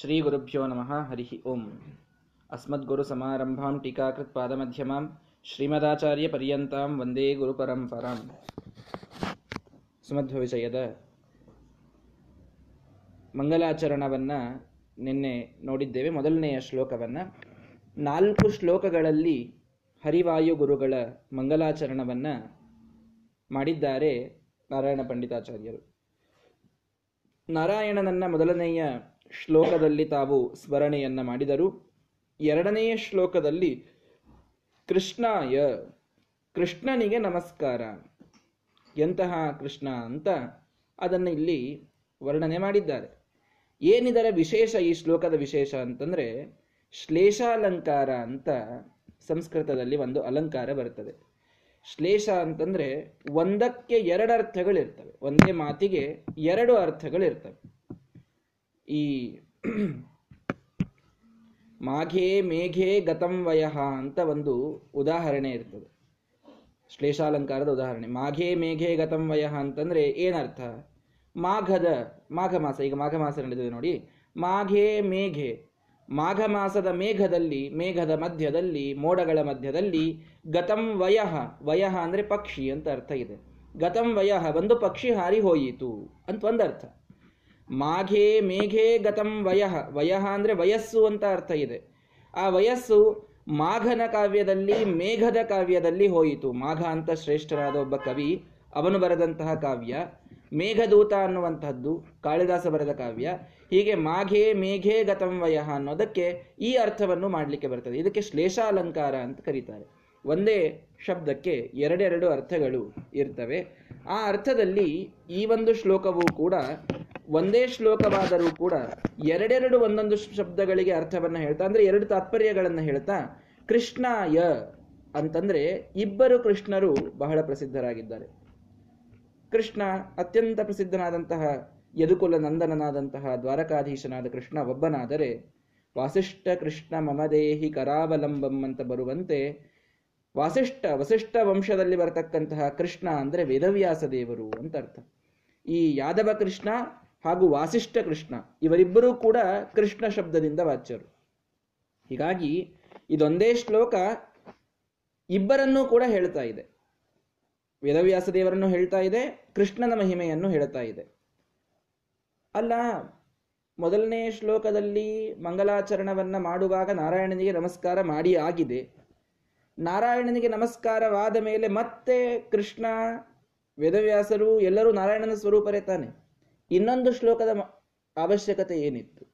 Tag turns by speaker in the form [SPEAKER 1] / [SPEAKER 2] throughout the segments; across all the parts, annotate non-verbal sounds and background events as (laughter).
[SPEAKER 1] ಶ್ರೀಗುರುಭ್ಯೋ ನಮಃ ಹರಿ ಓಂ ಅಸ್ಮದ್ಗುರುಸಮಾರಂಭಾಂ ಶ್ರೀಮದಾಚಾರ್ಯ ಪರ್ಯಂತಾಂ ವಂದೇ ಗುರುಪರಂಪರಾಂ ಸುಮಧ್ವ ವಿಷಯದ ಮಂಗಲಾಚರಣವನ್ನು ನಿನ್ನೆ ನೋಡಿದ್ದೇವೆ, ಮೊದಲನೆಯ ಶ್ಲೋಕವನ್ನು. ನಾಲ್ಕು ಶ್ಲೋಕಗಳಲ್ಲಿ ಹರಿವಾಯು ಗುರುಗಳ ಮಂಗಲಾಚರಣವನ್ನು ಮಾಡಿದ್ದಾರೆ ನಾರಾಯಣ ಪಂಡಿತಾಚಾರ್ಯರು. ನಾರಾಯಣನನ್ನ ಮೊದಲನೆಯ ಶ್ಲೋಕದಲ್ಲಿ ತಾವು ಸ್ಮರಣೆಯನ್ನು ಮಾಡಿದರು. ಎರಡನೆಯ ಶ್ಲೋಕದಲ್ಲಿ ಕೃಷ್ಣಾಯ, ಕೃಷ್ಣನಿಗೆ ನಮಸ್ಕಾರ. ಎಂತಹ ಕೃಷ್ಣ ಅಂತ ಅದನ್ನು ಇಲ್ಲಿ ವರ್ಣನೆ ಮಾಡಿದ್ದಾರೆ. ಏನಿದರ ವಿಶೇಷ ಈ ಶ್ಲೋಕದ ವಿಶೇಷ ಅಂತಂದರೆ ಶ್ಲೇಷಾಲಂಕಾರ ಅಂತ ಸಂಸ್ಕೃತದಲ್ಲಿ ಒಂದು ಅಲಂಕಾರ ಬರ್ತದೆ. ಶ್ಲೇಷ ಅಂತಂದರೆ ಒಂದಕ್ಕೆ ಎರಡು ಅರ್ಥಗಳಿರ್ತವೆ. ಒಂದೇ ಮಾತಿಗೆ ಎರಡು ಅರ್ಥಗಳಿರ್ತವೆ. ಈ ಮಾಘೇ ಮೇಘೆ ಗತಂ ವಯಃ ಅಂತ ಒಂದು ಉದಾಹರಣೆ ಇರ್ತದೆ. ಶ್ಲೇಷಾಲಂಕಾರದ ಉದಾಹರಣೆ. ಮಾಘೆ ಮೇಘೆ ಗತಂ ವಯಃ ಅಂತಂದ್ರೆ ಏನರ್ಥ? ಮಾಘದ, ಮಾಘ ಮಾಸ, ಈಗ ಮಾಘ ಮಾಸ ನಡೆದಿದೆ ನೋಡಿ. ಮಾಘೆ ಮೇಘೆ. ಮಾಘ ಮಾಸದ ಮೇಘದಲ್ಲಿ, ಮೇಘದ ಮಧ್ಯದಲ್ಲಿ, ಮೋಡಗಳ ಮಧ್ಯದಲ್ಲಿ ಗತಂ ವಯಃ. ವಯಃ ಅಂದ್ರೆ ಪಕ್ಷಿ ಅಂತ ಅರ್ಥ ಇದೆ. ಗತಂ ವಯಃ, ಒಂದು ಪಕ್ಷಿ ಹಾರಿ ಹೋಯಿತು ಅಂತ ಒಂದರ್ಥ. ಮಾಘೇ ಮೇಘೇ ಗತಂ ವಯಃ. ವಯಃ ಅಂದ್ರೆ ವಯಸ್ಸು ಅಂತ ಅರ್ಥ ಇದೆ. ಆ ವಯಸ್ಸು ಮಾಘನ ಕಾವ್ಯದಲ್ಲಿ, ಮೇಘದ ಕಾವ್ಯದಲ್ಲಿ ಹೋಯಿತು. ಮಾಘ ಅಂತ ಶ್ರೇಷ್ಠರಾದ ಒಬ್ಬ ಕವಿ, ಅವನು ಬರೆದಂತಹ ಕಾವ್ಯ, ಮೇಘದೂತ ಅನ್ನುವಂಥದ್ದು ಕಾಳಿದಾಸ ಬರೆದ ಕಾವ್ಯ, ಹೀಗೆ ಮಾಘೇ ಮೇಘೇ ಗತಂ ವಯಃ ಅನ್ನೋದಕ್ಕೆ ಈ ಅರ್ಥವನ್ನು ಮಾಡಲಿಕ್ಕೆ ಬರ್ತದೆ. ಇದಕ್ಕೆ ಶ್ಲೇಷಾಲಂಕಾರ ಅಂತ ಕರೀತಾರೆ. ಒಂದೇ ಶಬ್ದಕ್ಕೆ ಎರಡೆರಡು ಅರ್ಥಗಳು ಇರ್ತವೆ. ಆ ಅರ್ಥದಲ್ಲಿ ಈ ಒಂದು ಶ್ಲೋಕವು ಕೂಡ, ಒಂದೇ ಶ್ಲೋಕವಾದರೂ ಕೂಡ ಎರಡೆರಡು ಒಂದೊಂದು ಶಬ್ದಗಳಿಗೆ ಅರ್ಥವನ್ನು ಹೇಳ್ತಾ, ಅಂದ್ರೆ ಎರಡು ತಾತ್ಪರ್ಯಗಳನ್ನು ಹೇಳ್ತಾ, ಕೃಷ್ಣಾಯ ಅಂತಂದ್ರೆ ಇಬ್ಬರು ಕೃಷ್ಣರು ಬಹಳ ಪ್ರಸಿದ್ಧರಾಗಿದ್ದಾರೆ. ಕೃಷ್ಣ ಅತ್ಯಂತ ಪ್ರಸಿದ್ಧನಾದಂತಹ ಯದುಕುಲ ನಂದನನಾದಂತಹ ದ್ವಾರಕಾಧೀಶನಾದ ಕೃಷ್ಣ ಒಬ್ಬನಾದರೆ, ವಾಸಿಷ್ಠ ಕೃಷ್ಣ ಮಮದೇಹಿ ಕರಾವಲಂಬಂ ಅಂತ ಬರುವಂತೆ ವಾಸಿಷ್ಠ, ವಸಿಷ್ಠ ವಂಶದಲ್ಲಿ ಬರತಕ್ಕಂತಹ ಕೃಷ್ಣ ಅಂದರೆ ವೇದವ್ಯಾಸ ದೇವರು ಅಂತ ಅರ್ಥ. ಈ ಯಾದವ ಕೃಷ್ಣ ಹಾಗೂ ವಾಸಿಷ್ಠ ಕೃಷ್ಣ, ಇವರಿಬ್ಬರೂ ಕೂಡ ಕೃಷ್ಣ ಶಬ್ದದಿಂದ ವಾಚ್ಯರು. ಹೀಗಾಗಿ ಇದೊಂದೇ ಶ್ಲೋಕ ಇಬ್ಬರನ್ನೂ ಕೂಡ ಹೇಳ್ತಾ ಇದೆ. ವೇದವ್ಯಾಸ ದೇವರನ್ನು ಹೇಳ್ತಾ ಇದೆ, ಕೃಷ್ಣನ ಮಹಿಮೆಯನ್ನು ಹೇಳ್ತಾ ಇದೆ. ಅಲ್ಲ, ಮೊದಲನೇ ಶ್ಲೋಕದಲ್ಲಿ ಮಂಗಲಾಚರಣವನ್ನ ಮಾಡುವಾಗ ನಾರಾಯಣನಿಗೆ ನಮಸ್ಕಾರ ಮಾಡಿ ಆಗಿದೆ. ನಾರಾಯಣನಿಗೆ ನಮಸ್ಕಾರವಾದ ಮೇಲೆ ಮತ್ತೆ ಕೃಷ್ಣ, ವೇದವ್ಯಾಸರು ಎಲ್ಲರೂ ನಾರಾಯಣನ ಸ್ವರೂಪರೇ ತಾನೆ. ಇನ್ನೊಂದು ಶ್ಲೋಕದ ಅವಶ್ಯಕತೆ ಏನಿತ್ತು?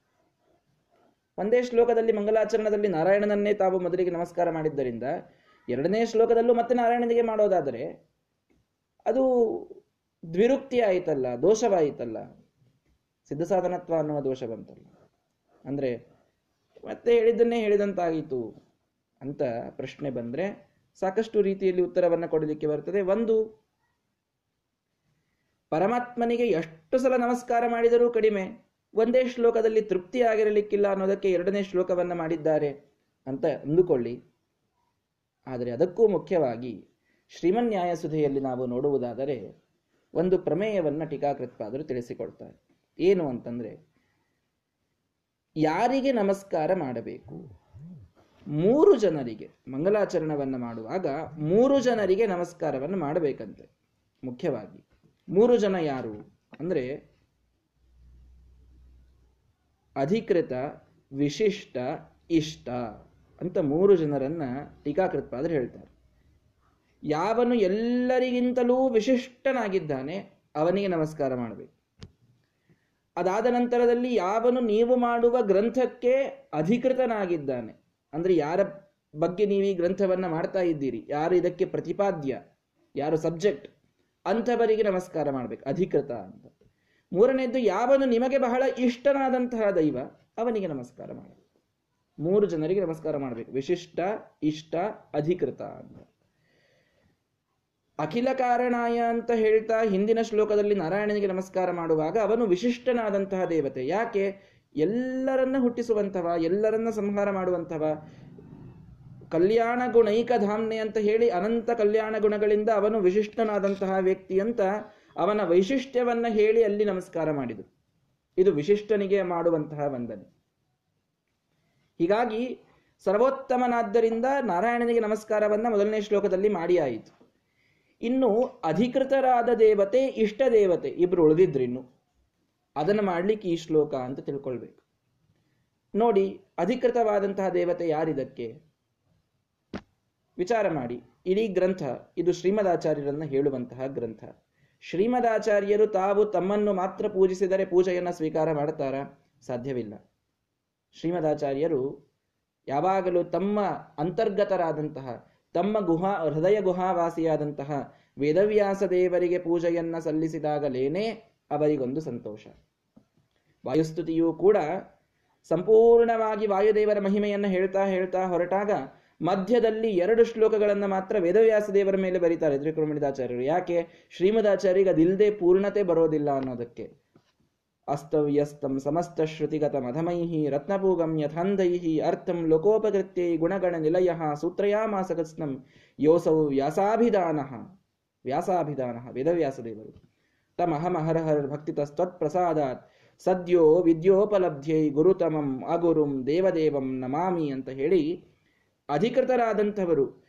[SPEAKER 1] ಒಂದೇ ಶ್ಲೋಕದಲ್ಲಿ ಮಂಗಲಾಚರಣದಲ್ಲಿ ನಾರಾಯಣನನ್ನೇ ತಾವು ಮೊದಲಿಗೆ ನಮಸ್ಕಾರ ಮಾಡಿದ್ದರಿಂದ, ಎರಡನೇ ಶ್ಲೋಕದಲ್ಲೂ ಮತ್ತೆ ನಾರಾಯಣನಿಗೆ ಮಾಡೋದಾದರೆ, ಅದು ದ್ವಿರುಕ್ತಿ ಆಯಿತಲ್ಲ, ದೋಷವಾಯಿತಲ್ಲ? ಸಿದ್ಧಸಾಧನತ್ವ ಅನ್ನುವ ದೋಷ ಬಂತಲ್ಲ. ಅಂದ್ರೆ ಮತ್ತೆ ಹೇಳಿದ್ದನ್ನೇ ಹೇಳಿದಂತಾಯಿತು. ಅಂತ ಪ್ರಶ್ನೆ ಬಂದರೆ ಸಾಕಷ್ಟು ರೀತಿಯಲ್ಲಿ ಉತ್ತರವನ್ನು ಕೊಡಲಿಕ್ಕೆ ಬರ್ತದೆ. ಒಂದು, ಪರಮಾತ್ಮನಿಗೆ ಎಷ್ಟು ಸಲ ನಮಸ್ಕಾರ ಮಾಡಿದರೂ ಕಡಿಮೆ, ಒಂದೇ ಶ್ಲೋಕದಲ್ಲಿ ತೃಪ್ತಿ ಆಗಿರಲಿಕ್ಕಿಲ್ಲ ಅನ್ನೋದಕ್ಕೆ ಎರಡನೇ ಶ್ಲೋಕವನ್ನು ಮಾಡಿದ್ದಾರೆ ಅಂತ ಅಂದುಕೊಳ್ಳಿ. ಆದರೆ ಅದಕ್ಕೂ ಮುಖ್ಯವಾಗಿ ಶ್ರೀಮನ್ ನ್ಯಾಯಸುಧೆಯಲ್ಲಿ ನಾವು ನೋಡುವುದಾದರೆ ಒಂದು ಪ್ರಮೇಯವನ್ನು ಟೀಕಾಕೃತ್ಪಾದರು ತಿಳಿಸಿಕೊಡ್ತಾರೆ. ಏನು ಅಂತಂದರೆ, ಯಾರಿಗೆ ನಮಸ್ಕಾರ ಮಾಡಬೇಕು? ಮೂರು ಜನರಿಗೆ ಮಂಗಲಾಚರಣವನ್ನ ಮಾಡುವಾಗ ಮೂರು ಜನರಿಗೆ ನಮಸ್ಕಾರವನ್ನು ಮಾಡಬೇಕಂತೆ. ಮುಖ್ಯವಾಗಿ ಮೂರು ಜನ ಯಾರು ಅಂದ್ರೆ ಅಧಿಕೃತ, ವಿಶಿಷ್ಟ, ಇಷ್ಟ ಅಂತ ಮೂರು ಜನರನ್ನ ಟೀಕಾಕೃತ್ಪಾದರು ಹೇಳ್ತಾರೆ. ಯಾವನು ಎಲ್ಲರಿಗಿಂತಲೂ ವಿಶಿಷ್ಟನಾಗಿದ್ದಾನೆ ಅವನಿಗೆ ನಮಸ್ಕಾರ ಮಾಡಬೇಕು. ಅದಾದ ನಂತರದಲ್ಲಿ ಯಾವನು ನೀವು ಮಾಡುವ ಗ್ರಂಥಕ್ಕೆ ಅಧಿಕೃತನಾಗಿದ್ದಾನೆ ಅಂದ್ರೆ ಯಾರ ಬಗ್ಗೆ ನೀವು ಈ ಗ್ರಂಥವನ್ನ ಮಾಡ್ತಾ ಇದ್ದೀರಿ? ಯಾರು ಇದಕ್ಕೆ ಪ್ರತಿಪಾದ್ಯ? ಯಾರು ಸಬ್ಜೆಕ್ಟ್? ಅಂಥವರಿಗೆ ನಮಸ್ಕಾರ ಮಾಡಬೇಕು, ಅಧಿಕೃತ ಅಂತ. ಮೂರನೇದ್ದು, ಯಾವನು ನಿಮಗೆ ಬಹಳ ಇಷ್ಟನಾದಂತಹ ದೈವ, ಅವನಿಗೆ ನಮಸ್ಕಾರ ಮಾಡಬೇಕು ಮೂರು ಜನರಿಗೆ ನಮಸ್ಕಾರ ಮಾಡಬೇಕು, ವಿಶಿಷ್ಟ, ಇಷ್ಟ, ಅಧಿಕೃತ ಅಂತ. ಅಖಿಲ ಕಾರಣಾಯ ಅಂತ ಹೇಳ್ತಾ ಹಿಂದಿನ ಶ್ಲೋಕದಲ್ಲಿ ನಾರಾಯಣನಿಗೆ ನಮಸ್ಕಾರ ಮಾಡುವಾಗ ಅವನು ವಿಶಿಷ್ಟನಾದಂತಹ ದೇವತೆ. ಯಾಕೆ? ಎಲ್ಲರನ್ನ ಹುಟ್ಟಿಸುವಂಥವ ಎಲ್ಲರನ್ನ ಸಂಹಾರ ಮಾಡುವಂಥವ ಕಲ್ಯಾಣ ಗುಣೈಕ ಧಾಮ್ನೆ ಅಂತ ಹೇಳಿ ಅನಂತ ಕಲ್ಯಾಣ ಗುಣಗಳಿಂದ ಅವನು ವಿಶಿಷ್ಟನಾದಂತಹ ವ್ಯಕ್ತಿ ಅಂತ ಅವನ ವೈಶಿಷ್ಟ್ಯವನ್ನ ಹೇಳಿ ಅಲ್ಲಿ ನಮಸ್ಕಾರ ಮಾಡಿದರು ಇದು ವಿಶಿಷ್ಟನಿಗೆ ಮಾಡುವಂತಹ ವಂದನೆ. ಹೀಗಾಗಿ ಸರ್ವೋತ್ತಮನಾದ್ದರಿಂದ ನಾರಾಯಣನಿಗೆ ನಮಸ್ಕಾರವನ್ನ ಮೊದಲನೇ ಶ್ಲೋಕದಲ್ಲಿ ಮಾಡಿ ಆಯಿತು ಇನ್ನು ಅಧಿಕೃತರಾದ ದೇವತೆ, ಇಷ್ಟ ದೇವತೆ ಇಬ್ರು ಉಳಿದಿದ್ರು ಇನ್ನು. ಅದನ್ನು ಮಾಡಲಿಕ್ಕೆ ಈ ಶ್ಲೋಕ ಅಂತ ತಿಳ್ಕೊಳ್ಬೇಕು. ನೋಡಿ, ಅಧಿಕೃತವಾದಂತಹ ದೇವತೆ ಯಾರಿದಕ್ಕೆ? ವಿಚಾರ ಮಾಡಿ. ಇಡೀ ಗ್ರಂಥ, ಇದು ಶ್ರೀಮದಾಚಾರ್ಯರನ್ನ ಹೇಳುವಂತಹ ಗ್ರಂಥ. ಶ್ರೀಮದಾಚಾರ್ಯರು ತಾವು ತಮ್ಮನ್ನು ಮಾತ್ರ ಪೂಜಿಸಿದರೆ ಪೂಜೆಯನ್ನ ಸ್ವೀಕಾರ ಮಾಡುತ್ತಾರಾ ಸಾಧ್ಯವಿಲ್ಲ. ಶ್ರೀಮದಾಚಾರ್ಯರು ಯಾವಾಗಲೂ ತಮ್ಮ ಅಂತರ್ಗತರಾದಂತಹ, ತಮ್ಮ ಗುಹಾ, ಹೃದಯ ಗುಹಾವಾಸಿಯಾದಂತಹ ವೇದವ್ಯಾಸ ದೇವರಿಗೆ ಪೂಜೆಯನ್ನ ಸಲ್ಲಿಸಿದಾಗಲೇನೆ ಅವರಿಗೊಂದು ಸಂತೋಷ. ವಾಯುಸ್ತುತಿಯೂ ಕೂಡ ಸಂಪೂರ್ಣವಾಗಿ ವಾಯುದೇವರ ಮಹಿಮೆಯನ್ನು ಹೇಳ್ತಾ ಹೇಳ್ತಾ ಹೊರಟಾಗ ಮಧ್ಯದಲ್ಲಿ ಎರಡು ಶ್ಲೋಕಗಳನ್ನು ಮಾತ್ರ ವೇದವ್ಯಾಸ ದೇವರ ಮೇಲೆ ಬರೀತಾರೆ ತ್ರಿಕುರುಮಣಿದಾಚಾರ್ಯರು. ಯಾಕೆ? ಶ್ರೀಮದಾಚಾರ್ಯರಿಗೆ ಅದಿಲ್ಲದೆ ಪೂರ್ಣತೆ ಬರೋದಿಲ್ಲ ಅನ್ನೋದಕ್ಕೆ. ಅಸ್ತವ್ಯಸ್ತಂ ಸಮಸ್ತ ಶ್ರುತಿಗತ ಮಧಮೈಹಿ ರತ್ನಪೂಗಂ ಯಥಾಂಧೈಹಿ ಅರ್ಥಂ ಲೋಕೋಪಕೃತ್ಯೈ ಗುಣಗಣ ನಿಲಯ ಸೂತ್ರಯಾಮಾಸಕಸ್ನಂ ಯೋಸೌ ವ್ಯಾಸಾಭಿಧಾನ. ವ್ಯಾಸಾಭಿಧಾನ ವೇದವ್ಯಾಸದೇವರು ತಮಹಮಹರಹರ ಪ್ರಸಾದಾತ್ ಸದ್ಯೋ ವಿದ್ಯೋಪಲಬ್ಧ್ಯೈ ಗುರುತಮಂ ಅಗುರುಂ ದೇವದೇವಂ ನಮಾಮಿ ಅಂತ ಹೇಳಿ ಅಧಿಕೃತರಾದಂಥವರು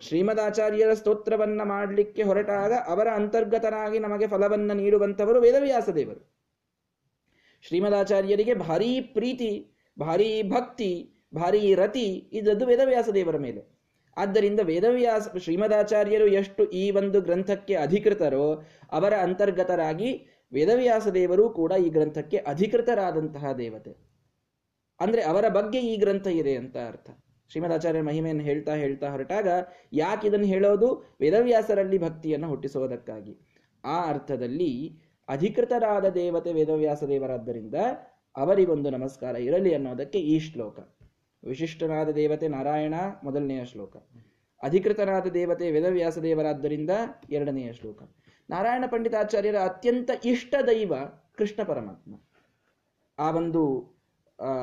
[SPEAKER 1] ಶ್ರೀಮದಾಚಾರ್ಯರ ಸ್ತೋತ್ರವನ್ನ ಮಾಡಲಿಕ್ಕೆ ಹೊರಟಾಗ ಅವರ ಅಂತರ್ಗತನಾಗಿ ನಮಗೆ ಫಲವನ್ನ ನೀಡುವಂಥವರು ವೇದವ್ಯಾಸ ದೇವರು ಶ್ರೀಮದಾಚಾರ್ಯರಿಗೆ ಭಾರೀ ಪ್ರೀತಿ, ಭಾರೀ ಭಕ್ತಿ, ಭಾರೀ ರತಿ ಇದದ್ದು ವೇದವ್ಯಾಸ ದೇವರ ಮೇಲೆ. ಆದ್ದರಿಂದ ವೇದವ್ಯಾಸ ಶ್ರೀಮದಾಚಾರ್ಯರು ಎಷ್ಟು ಈ ಒಂದು ಗ್ರಂಥಕ್ಕೆ ಅಧಿಕೃತರೋ ಅವರ ಅಂತರ್ಗತರಾಗಿ ವೇದವ್ಯಾಸ ದೇವರು ಕೂಡ ಈ ಗ್ರಂಥಕ್ಕೆ ಅಧಿಕೃತರಾದಂತಹ ದೇವತೆ. ಅಂದ್ರೆ ಅವರ ಬಗ್ಗೆ ಈ ಗ್ರಂಥ ಇದೆ ಅಂತ ಅರ್ಥ. ಶ್ರೀಮದಾಚಾರ್ಯ ಮಹಿಮೆಯನ್ನು ಹೇಳ್ತಾ ಹೇಳ್ತಾ ಹೊರಟಾಗ ಯಾಕೆ ಇದನ್ನು ಹೇಳೋದು? ವೇದವ್ಯಾಸರಲ್ಲಿ ಭಕ್ತಿಯನ್ನು ಹುಟ್ಟಿಸುವುದಕ್ಕಾಗಿ. ಆ ಅರ್ಥದಲ್ಲಿ ಅಧಿಕೃತರಾದ ದೇವತೆ ವೇದವ್ಯಾಸ ದೇವರಾದ್ದರಿಂದ ಅವರಿಗೊಂದು ನಮಸ್ಕಾರ ಇರಲಿ ಅನ್ನೋದಕ್ಕೆ ಈ ಶ್ಲೋಕ. ವಿಶಿಷ್ಟನಾದ ದೇವತೆ ನಾರಾಯಣ ಮೊದಲನೆಯ ಶ್ಲೋಕ. ಅಧಿಕೃತನಾದ ದೇವತೆ ವೇದವ್ಯಾಸ ದೇವರಾದ್ದರಿಂದ ಎರಡನೆಯ ಶ್ಲೋಕ. ನಾರಾಯಣ ಪಂಡಿತಾಚಾರ್ಯರ ಅತ್ಯಂತ ಇಷ್ಟ ದೈವ ಕೃಷ್ಣ ಪರಮಾತ್ಮ. ಆ ಒಂದು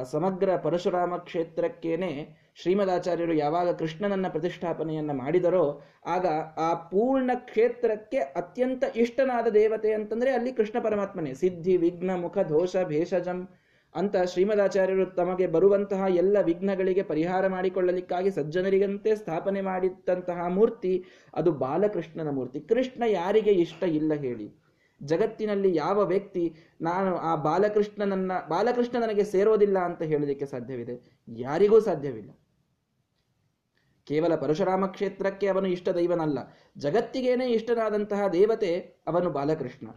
[SPEAKER 1] ಸಮಗ್ರ ಪರಶುರಾಮ ಕ್ಷೇತ್ರಕ್ಕೇನೆ ಶ್ರೀಮದಾಚಾರ್ಯರು ಯಾವಾಗ ಕೃಷ್ಣನನ್ನ ಪ್ರತಿಷ್ಠಾಪನೆಯನ್ನ ಮಾಡಿದರೋ ಆಗ ಆ ಪೂರ್ಣ ಕ್ಷೇತ್ರಕ್ಕೆ ಅತ್ಯಂತ ಇಷ್ಟನಾದ ದೇವತೆ ಅಂತಂದ್ರೆ ಅಲ್ಲಿ ಕೃಷ್ಣ ಪರಮಾತ್ಮನೇ. ಸಿದ್ಧಿ, ವಿಘ್ನ, ಮುಖ, ದೋಷ, ಭೇಷಜಂ ಅಂತ ಶ್ರೀಮದಾಚಾರ್ಯರು ತಮಗೆ ಬರುವಂತಹ ಎಲ್ಲ ವಿಘ್ನಗಳಿಗೆ ಪರಿಹಾರ ಮಾಡಿಕೊಳ್ಳಲಿಕ್ಕಾಗಿ ಸಜ್ಜನರಿಗಂತೆ ಸ್ಥಾಪನೆ ಮಾಡಿದ್ದಂತಹ ಮೂರ್ತಿ, ಅದು ಬಾಲಕೃಷ್ಣನ ಮೂರ್ತಿ. ಕೃಷ್ಣ ಯಾರಿಗೆ ಇಷ್ಟ ಇಲ್ಲ ಹೇಳಿ. ಜಗತ್ತಿನಲ್ಲಿ ಯಾವ ವ್ಯಕ್ತಿ, ನಾನು ಆ ಬಾಲಕೃಷ್ಣನನ್ನ, ಬಾಲಕೃಷ್ಣ ನನಗೆ ಸೇರೋದಿಲ್ಲ ಅಂತ ಹೇಳಲಿಕ್ಕೆ ಸಾಧ್ಯವಿದೆ? ಯಾರಿಗೂ ಸಾಧ್ಯವಿಲ್ಲ. ಕೇವಲ ಪರಶುರಾಮ ಕ್ಷೇತ್ರಕ್ಕೆ ಅವನು ಇಷ್ಟ ದೈವನಲ್ಲ. ಜಗತ್ತಿಗೇನೆ ಇಷ್ಟನಾದಂತಹ ದೇವತೆ ಅವನು ಬಾಲಕೃಷ್ಣ.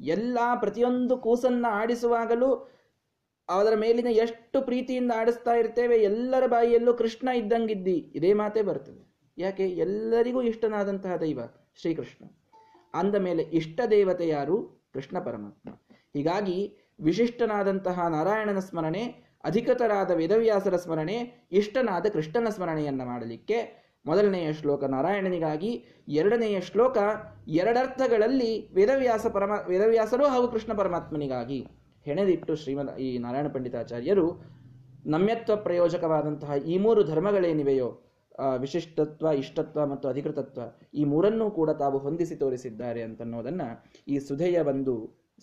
[SPEAKER 1] ಎಲ್ಲ ಪ್ರತಿಯೊಂದು ಕೂಸನ್ನ ಆಡಿಸುವಾಗಲೂ ಅದರ ಮೇಲಿನ ಎಷ್ಟು ಪ್ರೀತಿಯಿಂದ ಆಡಿಸ್ತಾ ಇರ್ತೇವೆ ಎಲ್ಲರ ಬಾಯಿಯಲ್ಲೂ ಕೃಷ್ಣ ಇದ್ದಂಗಿದ್ದಿ, ಇದೇ ಮಾತೇ ಬರ್ತದೆ. ಯಾಕೆ? ಎಲ್ಲರಿಗೂ ಇಷ್ಟನಾದಂತಹ ದೈವ ಶ್ರೀಕೃಷ್ಣ. ಅಂದ ಮೇಲೆ ಇಷ್ಟ ದೇವತೆ ಯಾರು? ಕೃಷ್ಣ ಪರಮಾತ್ಮ. ಹೀಗಾಗಿ ವಿಶಿಷ್ಟನಾದಂತಹ ನಾರಾಯಣನ ಸ್ಮರಣೆ, ಅಧಿಕತರಾದ ವೇದವ್ಯಾಸರ ಸ್ಮರಣೆ, ಇಷ್ಟನಾದ ಕೃಷ್ಣನ ಸ್ಮರಣೆಯನ್ನು ಮಾಡಲಿಕ್ಕೆ ಮೊದಲನೆಯ ಶ್ಲೋಕ ನಾರಾಯಣನಿಗಾಗಿ, ಎರಡನೆಯ ಶ್ಲೋಕ ಎರಡರ್ಥಗಳಲ್ಲಿ ವೇದವ್ಯಾಸ ಪರಮ, ವೇದವ್ಯಾಸರು ಹಾಗೂ ಕೃಷ್ಣ ಪರಮಾತ್ಮನಿಗಾಗಿ. ಹೆಣೆದಿಟ್ಟು ಶ್ರೀಮದ್, ಈ ನಾರಾಯಣ ಪಂಡಿತಾಚಾರ್ಯರು, ನಮ್ಯತ್ವ ಪ್ರಯೋಜಕವಾದಂತಹ ಈ ಮೂರು ಧರ್ಮಗಳೇನಿವೆಯೋ ವಿಶಿಷ್ಟತ್ವ, ಇಷ್ಟತ್ವ ಮತ್ತು ಅಧಿಕೃತತ್ವ, ಈ ಮೂರನ್ನೂ ಕೂಡ ತಾವು ಹೊಂದಿಸಿ ತೋರಿಸಿದ್ದಾರೆ ಅಂತನ್ನೋದನ್ನ ಈ ಸುಧೆಯ ಒಂದು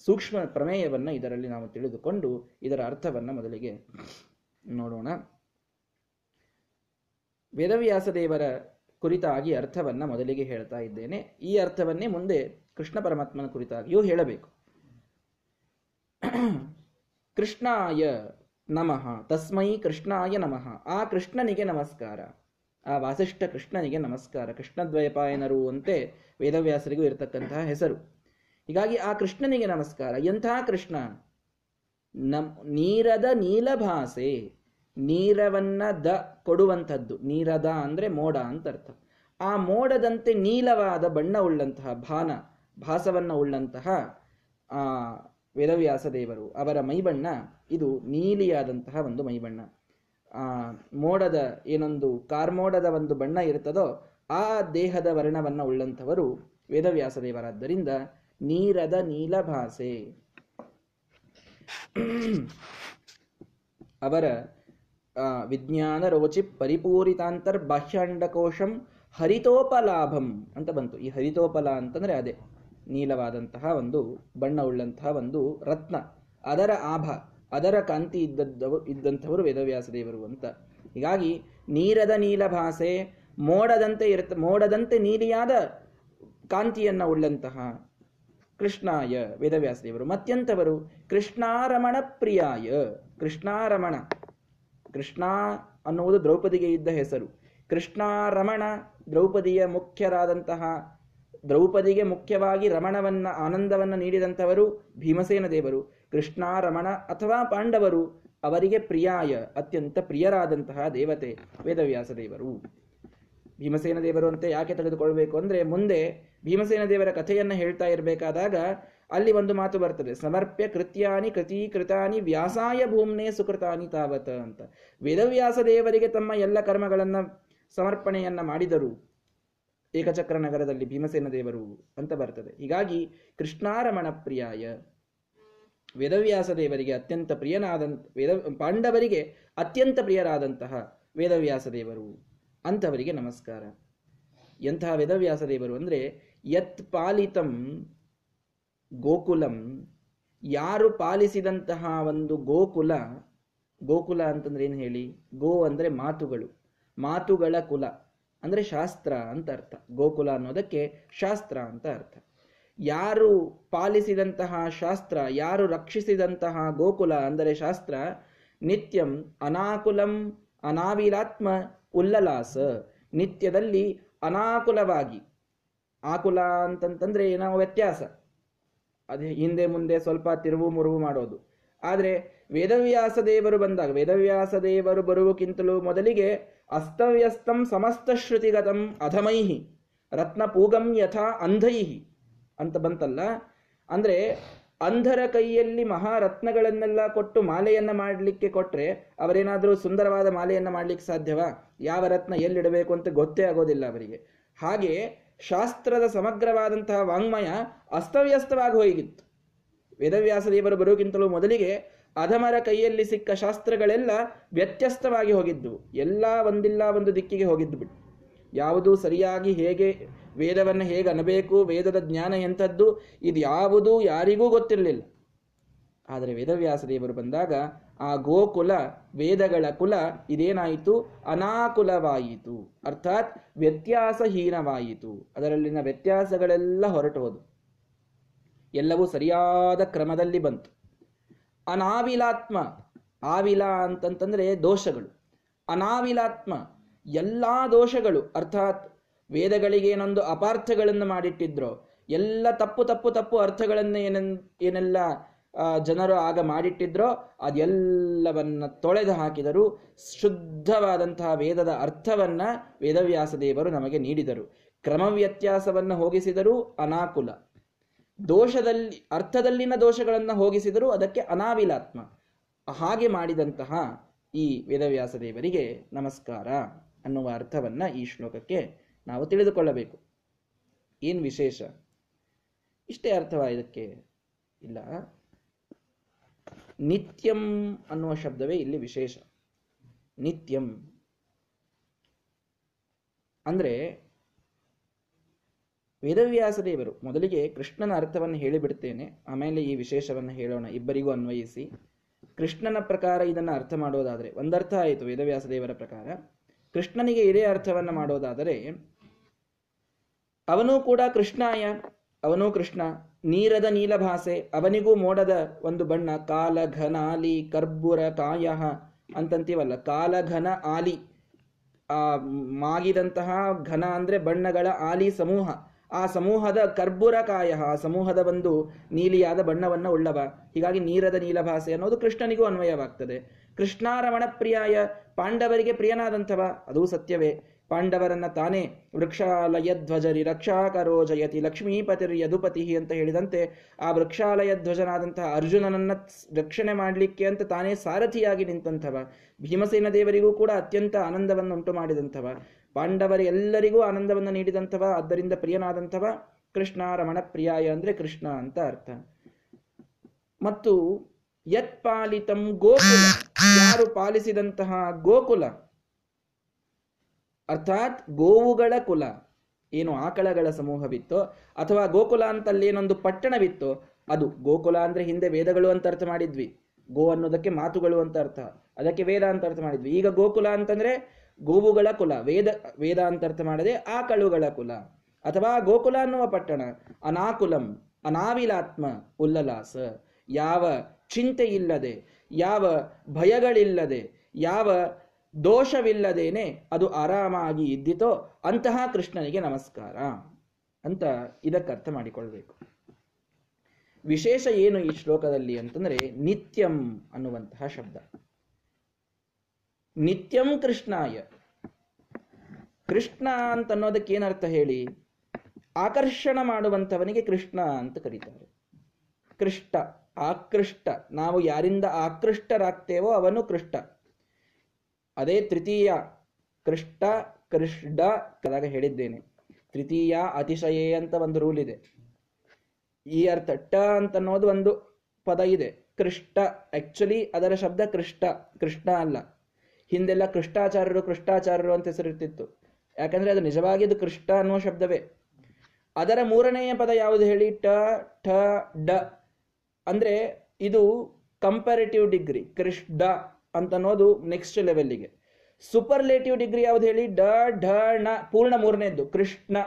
[SPEAKER 1] ಸೂಕ್ಷ್ಮ ಪ್ರಮೇಯವನ್ನ ಇದರಲ್ಲಿ ನಾವು ತಿಳಿದುಕೊಂಡು ಇದರ ಅರ್ಥವನ್ನ ಮೊದಲಿಗೆ ನೋಡೋಣ. ವೇದವ್ಯಾಸ ದೇವರ ಕುರಿತಾಗಿ ಅರ್ಥವನ್ನ ಮೊದಲಿಗೆ ಹೇಳ್ತಾ ಇದ್ದೇನೆ. ಈ ಅರ್ಥವನ್ನೇ ಮುಂದೆ ಕೃಷ್ಣ ಪರಮಾತ್ಮನ ಕುರಿತಾಗಿಯೂ ಹೇಳಬೇಕು. (clears throat) ಕೃಷ್ಣಾಯ ನಮಃ. ತಸ್ಮೈ ಕೃಷ್ಣಾಯ ನಮಃ. ಆ ಕೃಷ್ಣನಿಗೆ ನಮಸ್ಕಾರ. ಆ ವಾಸಿಷ್ಠ ಕೃಷ್ಣನಿಗೆ ನಮಸ್ಕಾರ. ಕೃಷ್ಣದ್ವಯಪಾಯನರು ಅಂತೆ ವೇದವ್ಯಾಸರಿಗೂ ಇರತಕ್ಕಂತಹ ಹೆಸರು. ಹೀಗಾಗಿ ಆ ಕೃಷ್ಣನಿಗೆ ನಮಸ್ಕಾರ. ಎಂಥ ಕೃಷ್ಣ? ನಮ್ ನೀರದ ನೀಲಭಾಸೆ, ನೀರವನ್ನ ದ ಕೊಡುವಂಥದ್ದು. ನೀರದ ಅಂದ್ರೆ ಮೋಡ ಅಂತ ಅರ್ಥ. ಆ ಮೋಡದಂತೆ ನೀಲವಾದ ಬಣ್ಣ ಉಳ್ಳಂತಹ ಭಾನ, ಭಾಸವನ್ನ ಉಳ್ಳಂತಹ ಆ ವೇದವ್ಯಾಸ ದೇವರು. ಅವರ ಮೈಬಣ್ಣ, ಇದು ನೀಲಿಯಾದಂತಹ ಒಂದು ಮೈಬಣ್ಣ. ಮೋಡದ ಏನೊಂದು, ಕಾರ್ಮೋಡದ ಒಂದು ಬಣ್ಣ ಇರುತ್ತದೋ, ಆ ದೇಹದ ವರ್ಣವನ್ನು ಉಳ್ಳಂಥವರು ವೇದವ್ಯಾಸ ದೇವರಾದ್ದರಿಂದ ನೀರದ ನೀಲಭಾಸೆ ಅವರ ವಿಜ್ಞಾನ ರೋಚಿ ಪರಿಪೂರಿತಾಂತರ್ ಬಾಹ್ಯಾಂಡಕೋಶಂ ಹರಿತೋಪಲಾಭಂ ಅಂತ ಬಂತು. ಈ ಹರಿತೋಪಲ ಅಂತಂದ್ರೆ ಅದೇ. ನೀಲವಾದಂತಹ ಒಂದು, ಬಣ್ಣ ಉಳ್ಳಂತಹ ಒಂದು ರತ್ನ. ಅದರ ಆಭ, ಅದರ ಕಾಂತಿ ಇದ್ದದ್ದವರು ಇದ್ದಂಥವರು ವೇದವ್ಯಾಸ ದೇವರು ಅಂತ. ಹೀಗಾಗಿ ನೀರದ ನೀಲಭಾಸೆ, ಮೋಡದಂತೆ ಇರುತ್ತ ಮೋಡದಂತೆ ನೀಲಿಯಾದ ಕಾಂತಿಯನ್ನ ಉಳ್ಳಂತಹ ಕೃಷ್ಣಾಯ ವೇದವ್ಯಾಸ ದೇವರು. ಮತ್ತೆಂಥವರು ಕೃಷ್ಣಾರಮಣ ಪ್ರಿಯಾಯ. ಕೃಷ್ಣಾರಮಣ. ಕೃಷ್ಣ ಅನ್ನುವುದು ದ್ರೌಪದಿಗೆ ಇದ್ದ ಹೆಸರು. ಕೃಷ್ಣಾರಮಣ ದ್ರೌಪದಿಯ ಮುಖ್ಯರಾದಂತಹ ದ್ರೌಪದಿಗೆ ಮುಖ್ಯವಾಗಿ ರಮಣವನ್ನ, ಆನಂದವನ್ನ ನೀಡಿದಂಥವರು ಭೀಮಸೇನ ದೇವರು. ಕೃಷ್ಣಾರಮಣ ಅಥವಾ ಪಾಂಡವರು ಅವರಿಗೆ ಪ್ರಿಯಾಯ, ಅತ್ಯಂತ ಪ್ರಿಯರಾದಂತಹ ದೇವತೆ ವೇದವ್ಯಾಸ ದೇವರು. ಭೀಮಸೇನ ದೇವರು ಅಂತ ಯಾಕೆ ತೆಗೆದುಕೊಳ್ಬೇಕು ಅಂದ್ರೆ, ಮುಂದೆ ಭೀಮಸೇನ ದೇವರ ಕಥೆಯನ್ನು ಹೇಳ್ತಾ ಇರಬೇಕಾದಾಗ ಅಲ್ಲಿ ಒಂದು ಮಾತು ಬರ್ತದೆ. ಸಮರ್ಪ್ಯ ಕೃತ್ಯಾನಿ ಕೃತೀಕೃತಾನಿ ವ್ಯಾಸಾಯ ಭೂಮ್ನೇ ಸುಕೃತಾನಿ ತಾವತ ಅಂತ. ವೇದವ್ಯಾಸ ದೇವರಿಗೆ ತಮ್ಮ ಎಲ್ಲ ಕರ್ಮಗಳನ್ನ ಸಮರ್ಪಣೆಯನ್ನ ಮಾಡಿದರು. ಏಕಚಕ್ರ ನಗರದಲ್ಲಿ ಭೀಮಸೇನ ದೇವರು ಅಂತ ಬರ್ತದೆ. ಹೀಗಾಗಿ ಕೃಷ್ಣಾರಮಣ ಪ್ರಿಯಾಯ. ವೇದವ್ಯಾಸ ದೇವರಿಗೆ ಅತ್ಯಂತ ಪ್ರಿಯನಾದಂತ, ವೇದ, ಪಾಂಡವರಿಗೆ ಅತ್ಯಂತ ಪ್ರಿಯರಾದಂತಹ ವೇದವ್ಯಾಸ ದೇವರು ಅಂಥವರಿಗೆ ನಮಸ್ಕಾರ. ಎಂತಹ ವೇದವ್ಯಾಸ ದೇವರು ಅಂದರೆ, ಯತ್ ಪಾಲಿತಂ ಗೋಕುಲಂ, ಯಾರು ಪಾಲಿಸಿದಂತಹ ಒಂದು ಗೋಕುಲ ಗೋಕುಲ ಅಂತಂದ್ರೆ ಏನು ಹೇಳಿ? ಗೋ ಅಂದರೆ ಮಾತುಗಳು, ಮಾತುಗಳ ಕುಲ. ಅಂದ್ರೆ ಶಾಸ್ತ್ರ ಅಂತ ಅರ್ಥ. ಗೋಕುಲ ಅನ್ನೋದಕ್ಕೆ ಶಾಸ್ತ್ರ ಅಂತ ಅರ್ಥ. ಯಾರು ಪಾಲಿಸಿದಂತಹ ಶಾಸ್ತ್ರ, ಯಾರು ರಕ್ಷಿಸಿದಂತಹ ಗೋಕುಲ ಅಂದರೆ ಶಾಸ್ತ್ರ, ನಿತ್ಯಂ ಅನಾಕುಲಂ ಅನಾವಿರಾತ್ಮ ಉಲ್ಲಲಾಸ. ನಿತ್ಯದಲ್ಲಿ ಅನಾಕುಲವಾಗಿ. ಆಕುಲ ಅಂತಂತಂದ್ರೆ ನಾವು ವ್ಯತ್ಯಾಸ. ಅದೇ ಹಿಂದೆ ಮುಂದೆ ಸ್ವಲ್ಪ ತಿರುವು ಮುರುವು ಮಾಡೋದು. ಆದರೆ ವೇದವ್ಯಾಸ ದೇವರು ಬಂದಾಗ, ವೇದವ್ಯಾಸ ದೇವರು ಬರುವಕ್ಕಿಂತಲೂ ಮೊದಲಿಗೆ ಅಸ್ತವ್ಯಸ್ತಂ ಸಮಸ್ತ ಶ್ರುತಿಗತಂ ಅಧಮೈಹಿ ರತ್ನ ಪೂಗಂ ಯಥಾ ಅಂಧೈಹಿ ಅಂತ ಬಂತಲ್ಲ? ಅಂದರೆ ಅಂಧರ ಕೈಯಲ್ಲಿ ಮಹಾರತ್ನಗಳನ್ನೆಲ್ಲ ಕೊಟ್ಟು ಮಾಲೆಯನ್ನ ಮಾಡಲಿಕ್ಕೆ ಕೊಟ್ಟರೆ ಅವರೇನಾದರೂ ಸುಂದರವಾದ ಮಾಲೆಯನ್ನು ಮಾಡಲಿಕ್ಕೆ ಸಾಧ್ಯವಾ? ಯಾವ ರತ್ನ ಎಲ್ಲಿಡಬೇಕು ಅಂತ ಗೊತ್ತೇ ಆಗೋದಿಲ್ಲ ಅವರಿಗೆ. ಹಾಗೆ ಶಾಸ್ತ್ರದ ಸಮಗ್ರವಾದಂತಹ ವಾಂಗ್ಮಯ ಅಸ್ತವ್ಯಸ್ತವಾಗಿ ಹೋಗಿತ್ತು. ವೇದವ್ಯಾಸ ದೇವರು ಬರೋಕ್ಕಿಂತಲೂ ಮೊದಲಿಗೆ ಅಧಮರ ಕೈಯಲ್ಲಿ ಸಿಕ್ಕ ಶಾಸ್ತ್ರಗಳೆಲ್ಲ ವ್ಯತ್ಯಸ್ತವಾಗಿ ಹೋಗಿದ್ದು ಎಲ್ಲ ಒಂದಿಲ್ಲ ಒಂದು ದಿಕ್ಕಿಗೆ ಹೋಗಿದ್ದು ಬಿಟ್ಟು ಯಾವುದು ಸರಿಯಾಗಿ ಹೇಗೆ ವೇದವನ್ನು ಹೇಗೆ ಅನ್ನಬೇಕು ವೇದದ ಜ್ಞಾನ ಎಂಥದ್ದು, ಇದು ಯಾವುದೂ ಯಾರಿಗೂ ಗೊತ್ತಿರಲಿಲ್ಲ. ಆದರೆ ವೇದವ್ಯಾಸ ದೇವರು ಬಂದಾಗ, ಆ ಗೋಕುಲ, ವೇದಗಳ ಕುಲ ಇದೇನಾಯಿತು? ಅನಾಕುಲವಾಯಿತು. ಅರ್ಥಾತ್ ವ್ಯತ್ಯಾಸಹೀನವಾಯಿತು. ಅದರಲ್ಲಿನ ವ್ಯತ್ಯಾಸಗಳೆಲ್ಲ ಹೊರಟೋದು ಎಲ್ಲವೂ ಸರಿಯಾದ ಕ್ರಮದಲ್ಲಿ ಬಂತು. ಅನಾವಿಲಾತ್ಮ. ಆವಿಲ ಅಂತಂತಂದ್ರೆ ದೋಷಗಳು. ಅನಾವಿಲಾತ್ಮ. ಎಲ್ಲ ದೋಷಗಳು, ಅರ್ಥಾತ್ ವೇದಗಳಿಗೆ ಏನೊಂದು ಅಪಾರ್ಥಗಳನ್ನು ಮಾಡಿಟ್ಟಿದ್ರೋ, ಎಲ್ಲ ತಪ್ಪು ತಪ್ಪು ತಪ್ಪು ಅರ್ಥಗಳನ್ನು ಏನನ್, ಏನೆಲ್ಲ ಜನರು ಆಗ ಮಾಡಿಟ್ಟಿದ್ರೋ, ಅದೆಲ್ಲವನ್ನ ತೊಳೆದು ಹಾಕಿದರು ಶುದ್ಧವಾದಂತಹ ವೇದದ ಅರ್ಥವನ್ನ ವೇದವ್ಯಾಸ ದೇವರು ನಮಗೆ ನೀಡಿದರು. ಕ್ರಮ ವ್ಯತ್ಯಾಸವನ್ನು ಹೋಗಿಸಿದರೂ ಅನಾಕುಲ. ದೋಷದಲ್ಲಿ, ಅರ್ಥದಲ್ಲಿನ ದೋಷಗಳನ್ನು ಹೋಗಿಸಿದರೂ ಅದಕ್ಕೆ ಅನಾವಿಲಾತ್ಮ. ಹಾಗೆ ಮಾಡಿದಂತಹ ಈ ವೇದವ್ಯಾಸ ದೇವರಿಗೆ ನಮಸ್ಕಾರ ಅನ್ನುವ ಅರ್ಥವನ್ನ ಈ ಶ್ಲೋಕಕ್ಕೆ ನಾವು ತಿಳಿದುಕೊಳ್ಳಬೇಕು. ಏನು ವಿಶೇಷ? ಇಷ್ಟೇ ಅರ್ಥವ ಇದಕ್ಕೆ? ಇಲ್ಲ. ನಿತ್ಯಂ ಅನ್ನುವ ಶಬ್ದವೇ ಇಲ್ಲಿ ವಿಶೇಷ. ನಿತ್ಯಂ. ಅಂದ್ರೆ ವೇದವ್ಯಾಸ ದೇವರು ಮೊದಲಿಗೆ ಕೃಷ್ಣನ ಅರ್ಥವನ್ನು ಹೇಳಿಬಿಡ್ತೇನೆ ಆಮೇಲೆ ಈ ವಿಶೇಷವನ್ನು ಹೇಳೋಣ. ಇಬ್ಬರಿಗೂ ಅನ್ವಯಿಸಿ. ಕೃಷ್ಣನ ಪ್ರಕಾರ ಇದನ್ನು ಅರ್ಥ ಮಾಡೋದಾದರೆ ಒಂದರ್ಥ ಆಯಿತು ವೇದವ್ಯಾಸ ದೇವರ ಪ್ರಕಾರ. ಕೃಷ್ಣನಿಗೆ ಇದೇ ಅರ್ಥವನ್ನು ಮಾಡೋದಾದರೆ ಅವನೂ ಕೂಡ ಕೃಷ್ಣಾಯ, ಅವನೂ ಕೃಷ್ಣ, ನೀರದ ನೀಲಭಾಸೆ, ಅವನಿಗೂ ಮೋಡದ ಒಂದು ಬಣ್ಣ ಕಾಲ ಘನ ಆಲಿ ಕರ್ಬುರ ಕಾಯ ಅಂತಂತೀವಲ್ಲ ಕಾಲ ಘನ ಆಲಿ, ಆ, ಮಾಗಿದಂತಹ ಘನ ಅಂದ್ರೆ ಬಣ್ಣಗಳ ಆಲಿ ಸಮೂಹ. ಆ ಸಮೂಹದ ಕರ್ಬುರಕಾಯ, ಆ ಸಮೂಹದ ಒಂದು ನೀಲಿಯಾದ ಬಣ್ಣವನ್ನು ಉಳ್ಳವ. ಹೀಗಾಗಿ ನೀರದ ನೀಲಭಾಸೆ ಅನ್ನೋದು ಕೃಷ್ಣನಿಗೂ ಅನ್ವಯವಾಗ್ತದೆ. ಕೃಷ್ಣಾರಮಣ ಪ್ರಿಯಾಯ ಪಾಂಡವರಿಗೆ ಪ್ರಿಯನಾದಂಥವ, ಅದೂ ಸತ್ಯವೇ. ಪಾಂಡವರನ್ನ ತಾನೇ ವೃಕ್ಷಾಲಯ ಧ್ವಜರಿ ರಕ್ಷಾಕರೋ ಜಯತಿ ಲಕ್ಷ್ಮೀಪತಿರ್ ಯದುಪತಿ ಅಂತ ಹೇಳಿದಂತೆ ಆ ವೃಕ್ಷಾಲಯ ಧ್ವಜನಾದಂತಹ ಅರ್ಜುನನನ್ನ ರಕ್ಷಣೆ ಮಾಡಲಿಕ್ಕೆ ಅಂತ ತಾನೇ ಸಾರಥಿಯಾಗಿ ನಿಂತಂಥವ. ಭೀಮಸೇನ ದೇವರಿಗೂ ಕೂಡ ಅತ್ಯಂತ ಆನಂದವನ್ನು ಉಂಟು ಮಾಡಿದಂಥವ. ಪಾಂಡವರ ಎಲ್ಲರಿಗೂ ಆನಂದವನ್ನು ನೀಡಿದಂಥವ, ಆದ್ದರಿಂದ ಪ್ರಿಯನಾದಂಥವ ಕೃಷ್ಣ ರಮಣ ಪ್ರಿಯಾಯ ಅಂದ್ರೆ ಕೃಷ್ಣ ಅಂತ ಅರ್ಥ. ಮತ್ತು ಯತ್ ಪಾಲಿತಂ ಗೋಕುಲ. ಯಾರು ಪಾಲಿಸಿದಂತಹ ಗೋಕುಲ? ಅರ್ಥಾತ್ ಗೋವುಗಳ ಕುಲ. ಏನು ಆಕಳಗಳ ಸಮೂಹವಿತ್ತೋ ಅಥವಾ ಗೋಕುಲ ಅಂತಲ್ಲಿ ಏನೊಂದು ಪಟ್ಟಣವಿತ್ತೋ ಅದು ಗೋಕುಲ ಅಂದ್ರೆ ಹಿಂದೆ ವೇದಗಳು ಅಂತ ಅರ್ಥ ಮಾಡಿದ್ವಿ. ಗೋ ಅನ್ನೋದಕ್ಕೆ ಮಾತುಗಳು ಅಂತ ಅರ್ಥ. ಅದಕ್ಕೆ ವೇದ ಅಂತ ಅರ್ಥ ಮಾಡಿದ್ವಿ. ಈಗ ಗೋಕುಲ ಅಂತಂದ್ರೆ ಗೋವುಗಳ ಕುಲ, ವೇದ ವೇದ ಅಂತ ಅರ್ಥ ಮಾಡದೆ ಆಕಳುಗಳ ಕುಲ. ಅಥವಾ ಗೋಕುಲ ಅನ್ನುವ ಪಟ್ಟಣ, ಅನಾಕುಲಂ, ಅನಾವಿಲಾತ್ಮ, ಉಲ್ಲಲಾಸ. ಯಾವ ಚಿಂತೆ ಇಲ್ಲದೆ ಯಾವ ಭಯಗಳಿಲ್ಲದೆ, ಯಾವ ದೋಷವಿಲ್ಲದೇನೆ ಅದು ಆರಾಮಾಗಿ ಇದ್ದಿತೋ ಅಂತಹ ಕೃಷ್ಣನಿಗೆ ನಮಸ್ಕಾರ. ಅಂತ ಇದಕ್ಕೆ ಅರ್ಥ ಮಾಡಿಕೊಳ್ಬೇಕು. ವಿಶೇಷ ಏನು ಈ ಶ್ಲೋಕದಲ್ಲಿ ಅಂತಂದ್ರೆ ನಿತ್ಯಂ ಅನ್ನುವಂತಹ ಶಬ್ದ. ನಿತ್ಯಂ ಕೃಷ್ಣಾಯ. ಕೃಷ್ಣ ಅಂತ ಅನ್ನೋದಕ್ಕೆ ಏನರ್ಥ ಹೇಳಿ? ಆಕರ್ಷಣ ಮಾಡುವಂಥವನಿಗೆ ಕೃಷ್ಣ ಅಂತ ಕರೀತಾರೆ. ಕೃಷ್ಣ ಆಕೃಷ್ಟ. ನಾವು ಯಾರಿಂದ ಆಕೃಷ್ಟರಾಗ್ತೇವೋ ಅವನು ಕೃಷ್ಣ ಅದೇ ತೃತೀಯ ಕೃಷ್ಣ ಕೃಷ್ಣ ಕದಾಗ ಹೇಳಿದ್ದೇನೆ. ತೃತೀಯ ಅತಿಶಯೇ ಅಂತ ಒಂದು ರೂಲ್ ಇದೆ. ಈ ಅರ್ಥ, ಟ ಅಂತ ಅನ್ನೋದು ಒಂದು ಪದ ಇದೆ. ಕೃಷ್ಣ ಆಕ್ಚುಲಿ ಅದರ ಶಬ್ದ ಕೃಷ್ಣ ಅಲ್ಲ. ಹಿಂದೆಲ್ಲ ಕೃಷ್ಣಾಚಾರ್ಯರು ಕೃಷ್ಣಾಚಾರ್ಯರು ಅಂತ ಹೆಸರಿರ್ತಿತ್ತು. ಯಾಕಂದ್ರೆ ಅದು ನಿಜವಾಗಿ ಅದು ಕೃಷ್ಣ ಅನ್ನುವ ಶಬ್ದವೇ. ಅದರ ಮೂರನೆಯ ಪದ ಯಾವುದು ಹೇಳಿ? ಟ, ಠ, ಡ. ಅಂದ್ರೆ ಇದು ಕಂಪ್ಯಾರಿಟಿವ್ ಡಿಗ್ರಿ ಕೃಷ್ಣ ಅಂತ ಅನ್ನೋದು ನೆಕ್ಸ್ಟ್ ಲೆವೆಲ್ಗೆ ಸೂಪರ್ಲೇಟಿವ್ ಡಿಗ್ರಿ ಯಾವ್ದು ಹೇಳಿ? ಡ, ಢ, ಣ, ಪೂರ್ಣ ಮೂರನೇದ್ದು, ಕೃಷ್ಣ.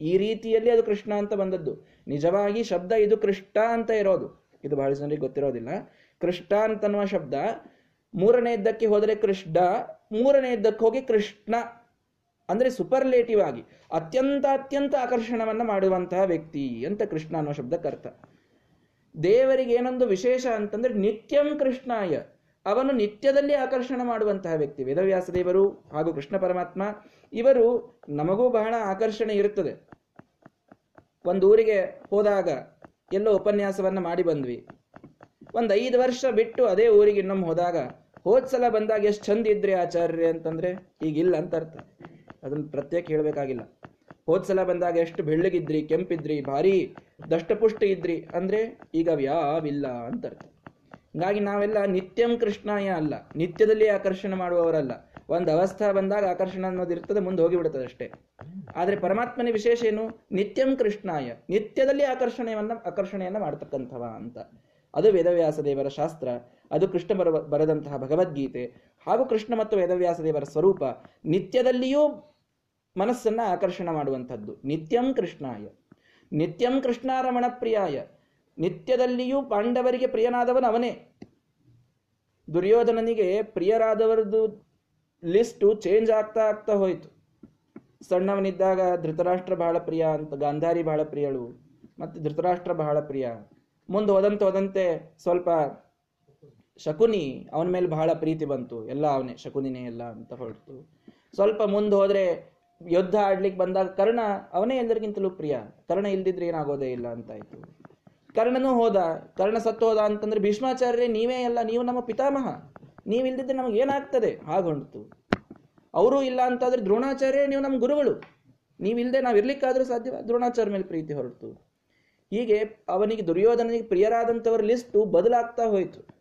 [SPEAKER 1] ಈ ರೀತಿಯಲ್ಲಿ ಅದು ಕೃಷ್ಣ ಅಂತ ಬಂದದ್ದು. ನಿಜವಾಗಿ ಶಬ್ದ ಇದು ಕೃಷ್ಣ ಅಂತ ಇರೋದು. ಇದು ಬಹಳ ಜನರಿಗೆ ಗೊತ್ತಿರೋದಿಲ್ಲ. ಕೃಷ್ಣ ಅಂತನ್ನುವ ಶಬ್ದ ಮೂರನೇ ಇದ್ದಕ್ಕೆ ಹೋದರೆ ಕೃಷ್ಣ, ಮೂರನೇ ಇದ್ದಕ್ಕೆ ಹೋಗಿ ಕೃಷ್ಣ. ಅಂದರೆ ಸುಪರ್ಲೇಟಿವ್ ಆಗಿ ಅತ್ಯಂತ ಅತ್ಯಂತ ಆಕರ್ಷಣವನ್ನು ಮಾಡುವಂತಹ ವ್ಯಕ್ತಿ ಅಂತ ಕೃಷ್ಣ ಅನ್ನೋ ಶಬ್ದಕ್ಕೆ ಅರ್ಥ ದೇವರಿಗೆ ಏನೊಂದು ವಿಶೇಷ ಅಂತಂದ್ರೆ ನಿತ್ಯಂ ಕೃಷ್ಣಾಯ. ಅವನು ನಿತ್ಯದಲ್ಲಿ ಆಕರ್ಷಣ ಮಾಡುವಂತಹ ವ್ಯಕ್ತಿ. ವೇದವ್ಯಾಸ ದೇವರು ಹಾಗೂ ಕೃಷ್ಣ ಪರಮಾತ್ಮ, ಇವರು ನಮಗೂ ಬಹಳ ಆಕರ್ಷಣೆ ಇರುತ್ತದೆ. ಒಂದು ಊರಿಗೆ ಹೋದಾಗ ಎಲ್ಲೋ ಉಪನ್ಯಾಸವನ್ನು ಮಾಡಿ ಬಂದ್ವಿ. ಒಂದು ಐದು ವರ್ಷ ಬಿಟ್ಟು ಅದೇ ಊರಿಗೆ ಇನ್ನೊಮ್ಮೆ ಹೋದಾಗ ಹೋದ್ಸಲ ಬಂದಾಗ ಎಷ್ಟು ಚಂದ ಇದ್ರಿ ಆಚಾರ್ಯ ಅಂತಂದ್ರೆ, ಈಗಿಲ್ಲ ಅಂತ ಅರ್ಥ. ಅದನ್ನ ಪ್ರತ್ಯೇಕ ಹೇಳ್ಬೇಕಾಗಿಲ್ಲ. ಹೋದ್ಸಲ ಬಂದಾಗ ಎಷ್ಟು ಬೆಳ್ಳಗಿದ್ರಿ, ಕೆಂಪಿದ್ರಿ, ಭಾರಿ ದಷ್ಟಪುಷ್ಟ ಇದ್ರಿ ಅಂದ್ರೆ, ಈಗ ಯಾವಿಲ್ಲ ಅಂತ ಅರ್ಥ. ಹೀಗಾಗಿ ನಾವೆಲ್ಲ ನಿತ್ಯಂ ಕೃಷ್ಣಾಯ ಅಲ್ಲ, ನಿತ್ಯದಲ್ಲಿ ಆಕರ್ಷಣೆ ಮಾಡುವವರಲ್ಲ. ಒಂದು ಅವಸ್ಥಾ ಬಂದಾಗ ಆಕರ್ಷಣೆ ಅನ್ನೋದು ಇರ್ತದೆ, ಮುಂದೆ ಹೋಗಿಬಿಡ್ತದೆ ಅಷ್ಟೇ. ಆದರೆ ಪರಮಾತ್ಮನ ವಿಶೇಷ ಏನು? ನಿತ್ಯಂ ಕೃಷ್ಣಾಯ, ನಿತ್ಯದಲ್ಲಿ ಆಕರ್ಷಣೆಯನ್ನ ಆಕರ್ಷಣೆಯನ್ನ ಮಾಡ್ತಕ್ಕಂಥವ ಅಂತ. ಅದು ವೇದವ್ಯಾಸ ದೇವರ ಶಾಸ್ತ್ರ. ಅದು ಕೃಷ್ಣ ಬರ ಬರೆದಂತಹ ಭಗವದ್ಗೀತೆ. ಹಾಗೂ ಕೃಷ್ಣ ಮತ್ತು ವೇದವ್ಯಾಸ ದೇವರ ಸ್ವರೂಪ ನಿತ್ಯದಲ್ಲಿಯೂ ಮನಸ್ಸನ್ನ ಆಕರ್ಷಣ ಮಾಡುವಂಥದ್ದು. ನಿತ್ಯಂ ಕೃಷ್ಣಾಯ. ನಿತ್ಯಂ ಕೃಷ್ಣಾರಮಣ ಪ್ರಿಯಾಯ. ನಿತ್ಯದಲ್ಲಿಯೂ ಪಾಂಡವರಿಗೆ ಪ್ರಿಯನಾದವನು ಅವನೇ. ದುರ್ಯೋಧನನಿಗೆ ಪ್ರಿಯರಾದವರದು ಲಿಸ್ಟು ಚೇಂಜ್ ಆಗ್ತಾ ಆಗ್ತಾ ಹೋಯಿತು. ಸಣ್ಣವನಿದ್ದಾಗ ಧೃತರಾಷ್ಟ್ರ ಬಹಳ ಪ್ರಿಯ ಅಂತ, ಗಾಂಧಾರಿ ಬಹಳ ಪ್ರಿಯಳು. ಮತ್ತೆ ಧೃತರಾಷ್ಟ್ರ ಬಹಳ ಪ್ರಿಯ. ಮುಂದೆ ಹೋದಂತೆ ಸ್ವಲ್ಪ ಶಕುನಿ ಅವನ ಮೇಲೆ ಬಹಳ ಪ್ರೀತಿ ಬಂತು. ಎಲ್ಲ ಅವನೇ, ಶಕುನಿನೇ ಎಲ್ಲ ಅಂತ ಹೊರಟು. ಸ್ವಲ್ಪ ಮುಂದೆ ಹೋದ್ರೆ ಯುದ್ಧ ಆಡ್ಲಿಕ್ಕೆ ಬಂದಾಗ ಕರ್ಣ ಅವನೇ ಎಲ್ಲರಿಗಿಂತಲೂ ಪ್ರಿಯ. ಕರ್ಣ ಇಲ್ದಿದ್ರೆ ಏನಾಗೋದೇ ಇಲ್ಲ ಅಂತಾಯ್ತು ಕರ್ಣನೂ ಹೋದ. ಕರ್ಣ ಸತ್ತು ಹೋದ ಅಂತಂದ್ರೆ ಭೀಷ್ಮಾಚಾರ್ಯ ನೀವೇ ಎಲ್ಲ ನೀವು ನಮ್ಮ ಪಿತಾಮಹ. ನೀವಿಲ್ದಿದ್ರೆ ನಮಗೆ ಏನಾಗ್ತದೆ? ಹಾಗೊಂಡ್ತು ಅವರು ಇಲ್ಲ ಅಂತಾದ್ರೆ ದ್ರೋಣಾಚಾರ್ಯ ನೀವು ನಮ್ಮ ಗುರುಗಳು. ನೀವಿಲ್ಲದೆ ನಾವು ಇರ್ಲಿಕ್ಕಾದ್ರೂ ಸಾಧ್ಯವ? ದ್ರೋಣಾಚಾರ್ಯ ಮೇಲೆ ಪ್ರೀತಿ ಹೊರಟು. ಹೀಗೆ ಅವನಿಗೆ ದುರ್ಯೋಧನಿಗೆ ಪ್ರಿಯರಾದಂಥವ್ರ ಲಿಸ್ಟು ಬದಲಾಗ್ತಾ ಹೋಯಿತು.